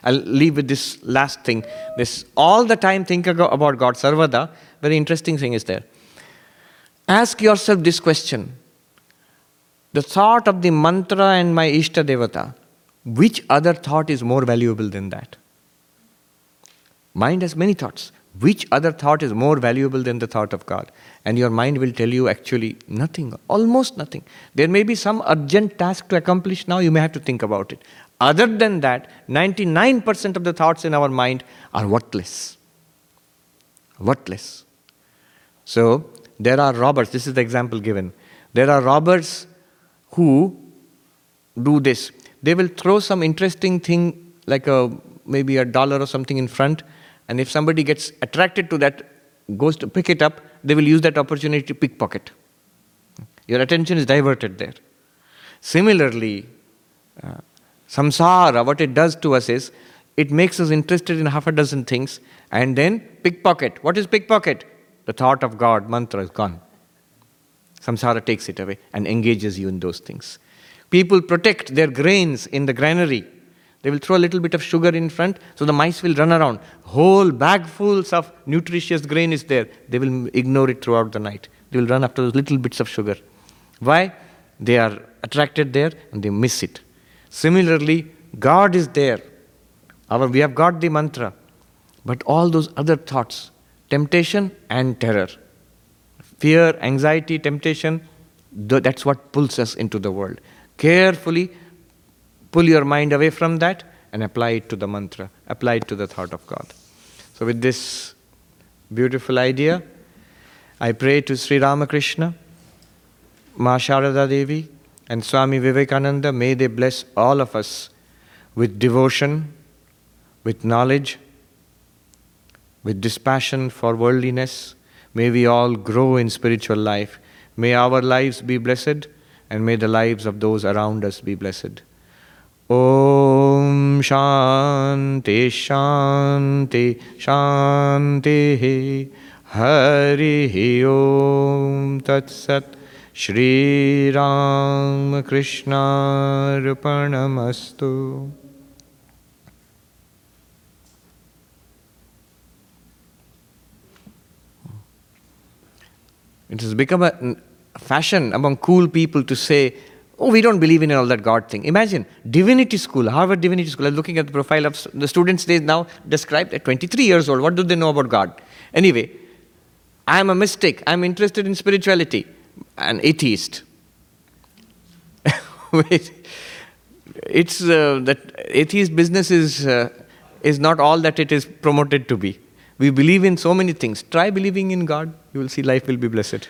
I'll leave with this last thing. This all the time think about God. Sarvada, very interesting thing is there. Ask yourself this question. The thought of the mantra and my Ishta Devata, which other thought is more valuable than that? Mind has many thoughts. Which other thought is more valuable than the thought of God? And your mind will tell you actually nothing, almost nothing. There may be some urgent task to accomplish now, you may have to think about it. Other than that, 99% of the thoughts in our mind are worthless. Worthless. So, there are robbers, this is the example given. There are robbers who do this. They will throw some interesting thing, like a maybe a dollar or something in front, and if somebody gets attracted to that, goes to pick it up, they will use that opportunity to pickpocket. Your attention is diverted there. Similarly, uh, samsara, what it does to us is, it makes us interested in half a dozen things, and then pickpocket. What is pickpocket? The thought of God, mantra is gone. Samsara takes it away and engages you in those things. People protect their grains in the granary they will throw a little bit of sugar in front, so the mice will run around. Whole bagfuls of nutritious grain is there. They will ignore it throughout the night. They will run after those little bits of sugar. Why? They are attracted there and they miss it. Similarly, God is there. Our, we have got the mantra. But all those other thoughts, temptation and terror, fear, anxiety, temptation, that's what pulls us into the world. Carefully pull your mind away from that and apply it to the mantra, apply it to the thought of God. So, with this beautiful idea, I pray to Sri Ramakrishna, Ma Sharada Devi, and Swami Vivekananda, may they bless all of us with devotion, with knowledge, with dispassion for worldliness. May we all grow in spiritual life. May our lives be blessed, and may the lives of those around us be blessed. ॐ शान्ति शान्ति शान्तिः हरिः ॐ तत्सत् श्रीरामकृष्णार्पणमस्तु It has become a fashion among cool people to say, Oh, we don't believe in all that God thing. Imagine, divinity school, Harvard Divinity School. I'm looking at the profile of the students they now described at 23 years old. What do they know about God? Anyway, I'm a mystic. I'm interested in spirituality. An atheist. it's uh, that atheist business is, uh, is not all that it is promoted to be. We believe in so many things. Try believing in God. You will see life will be blessed.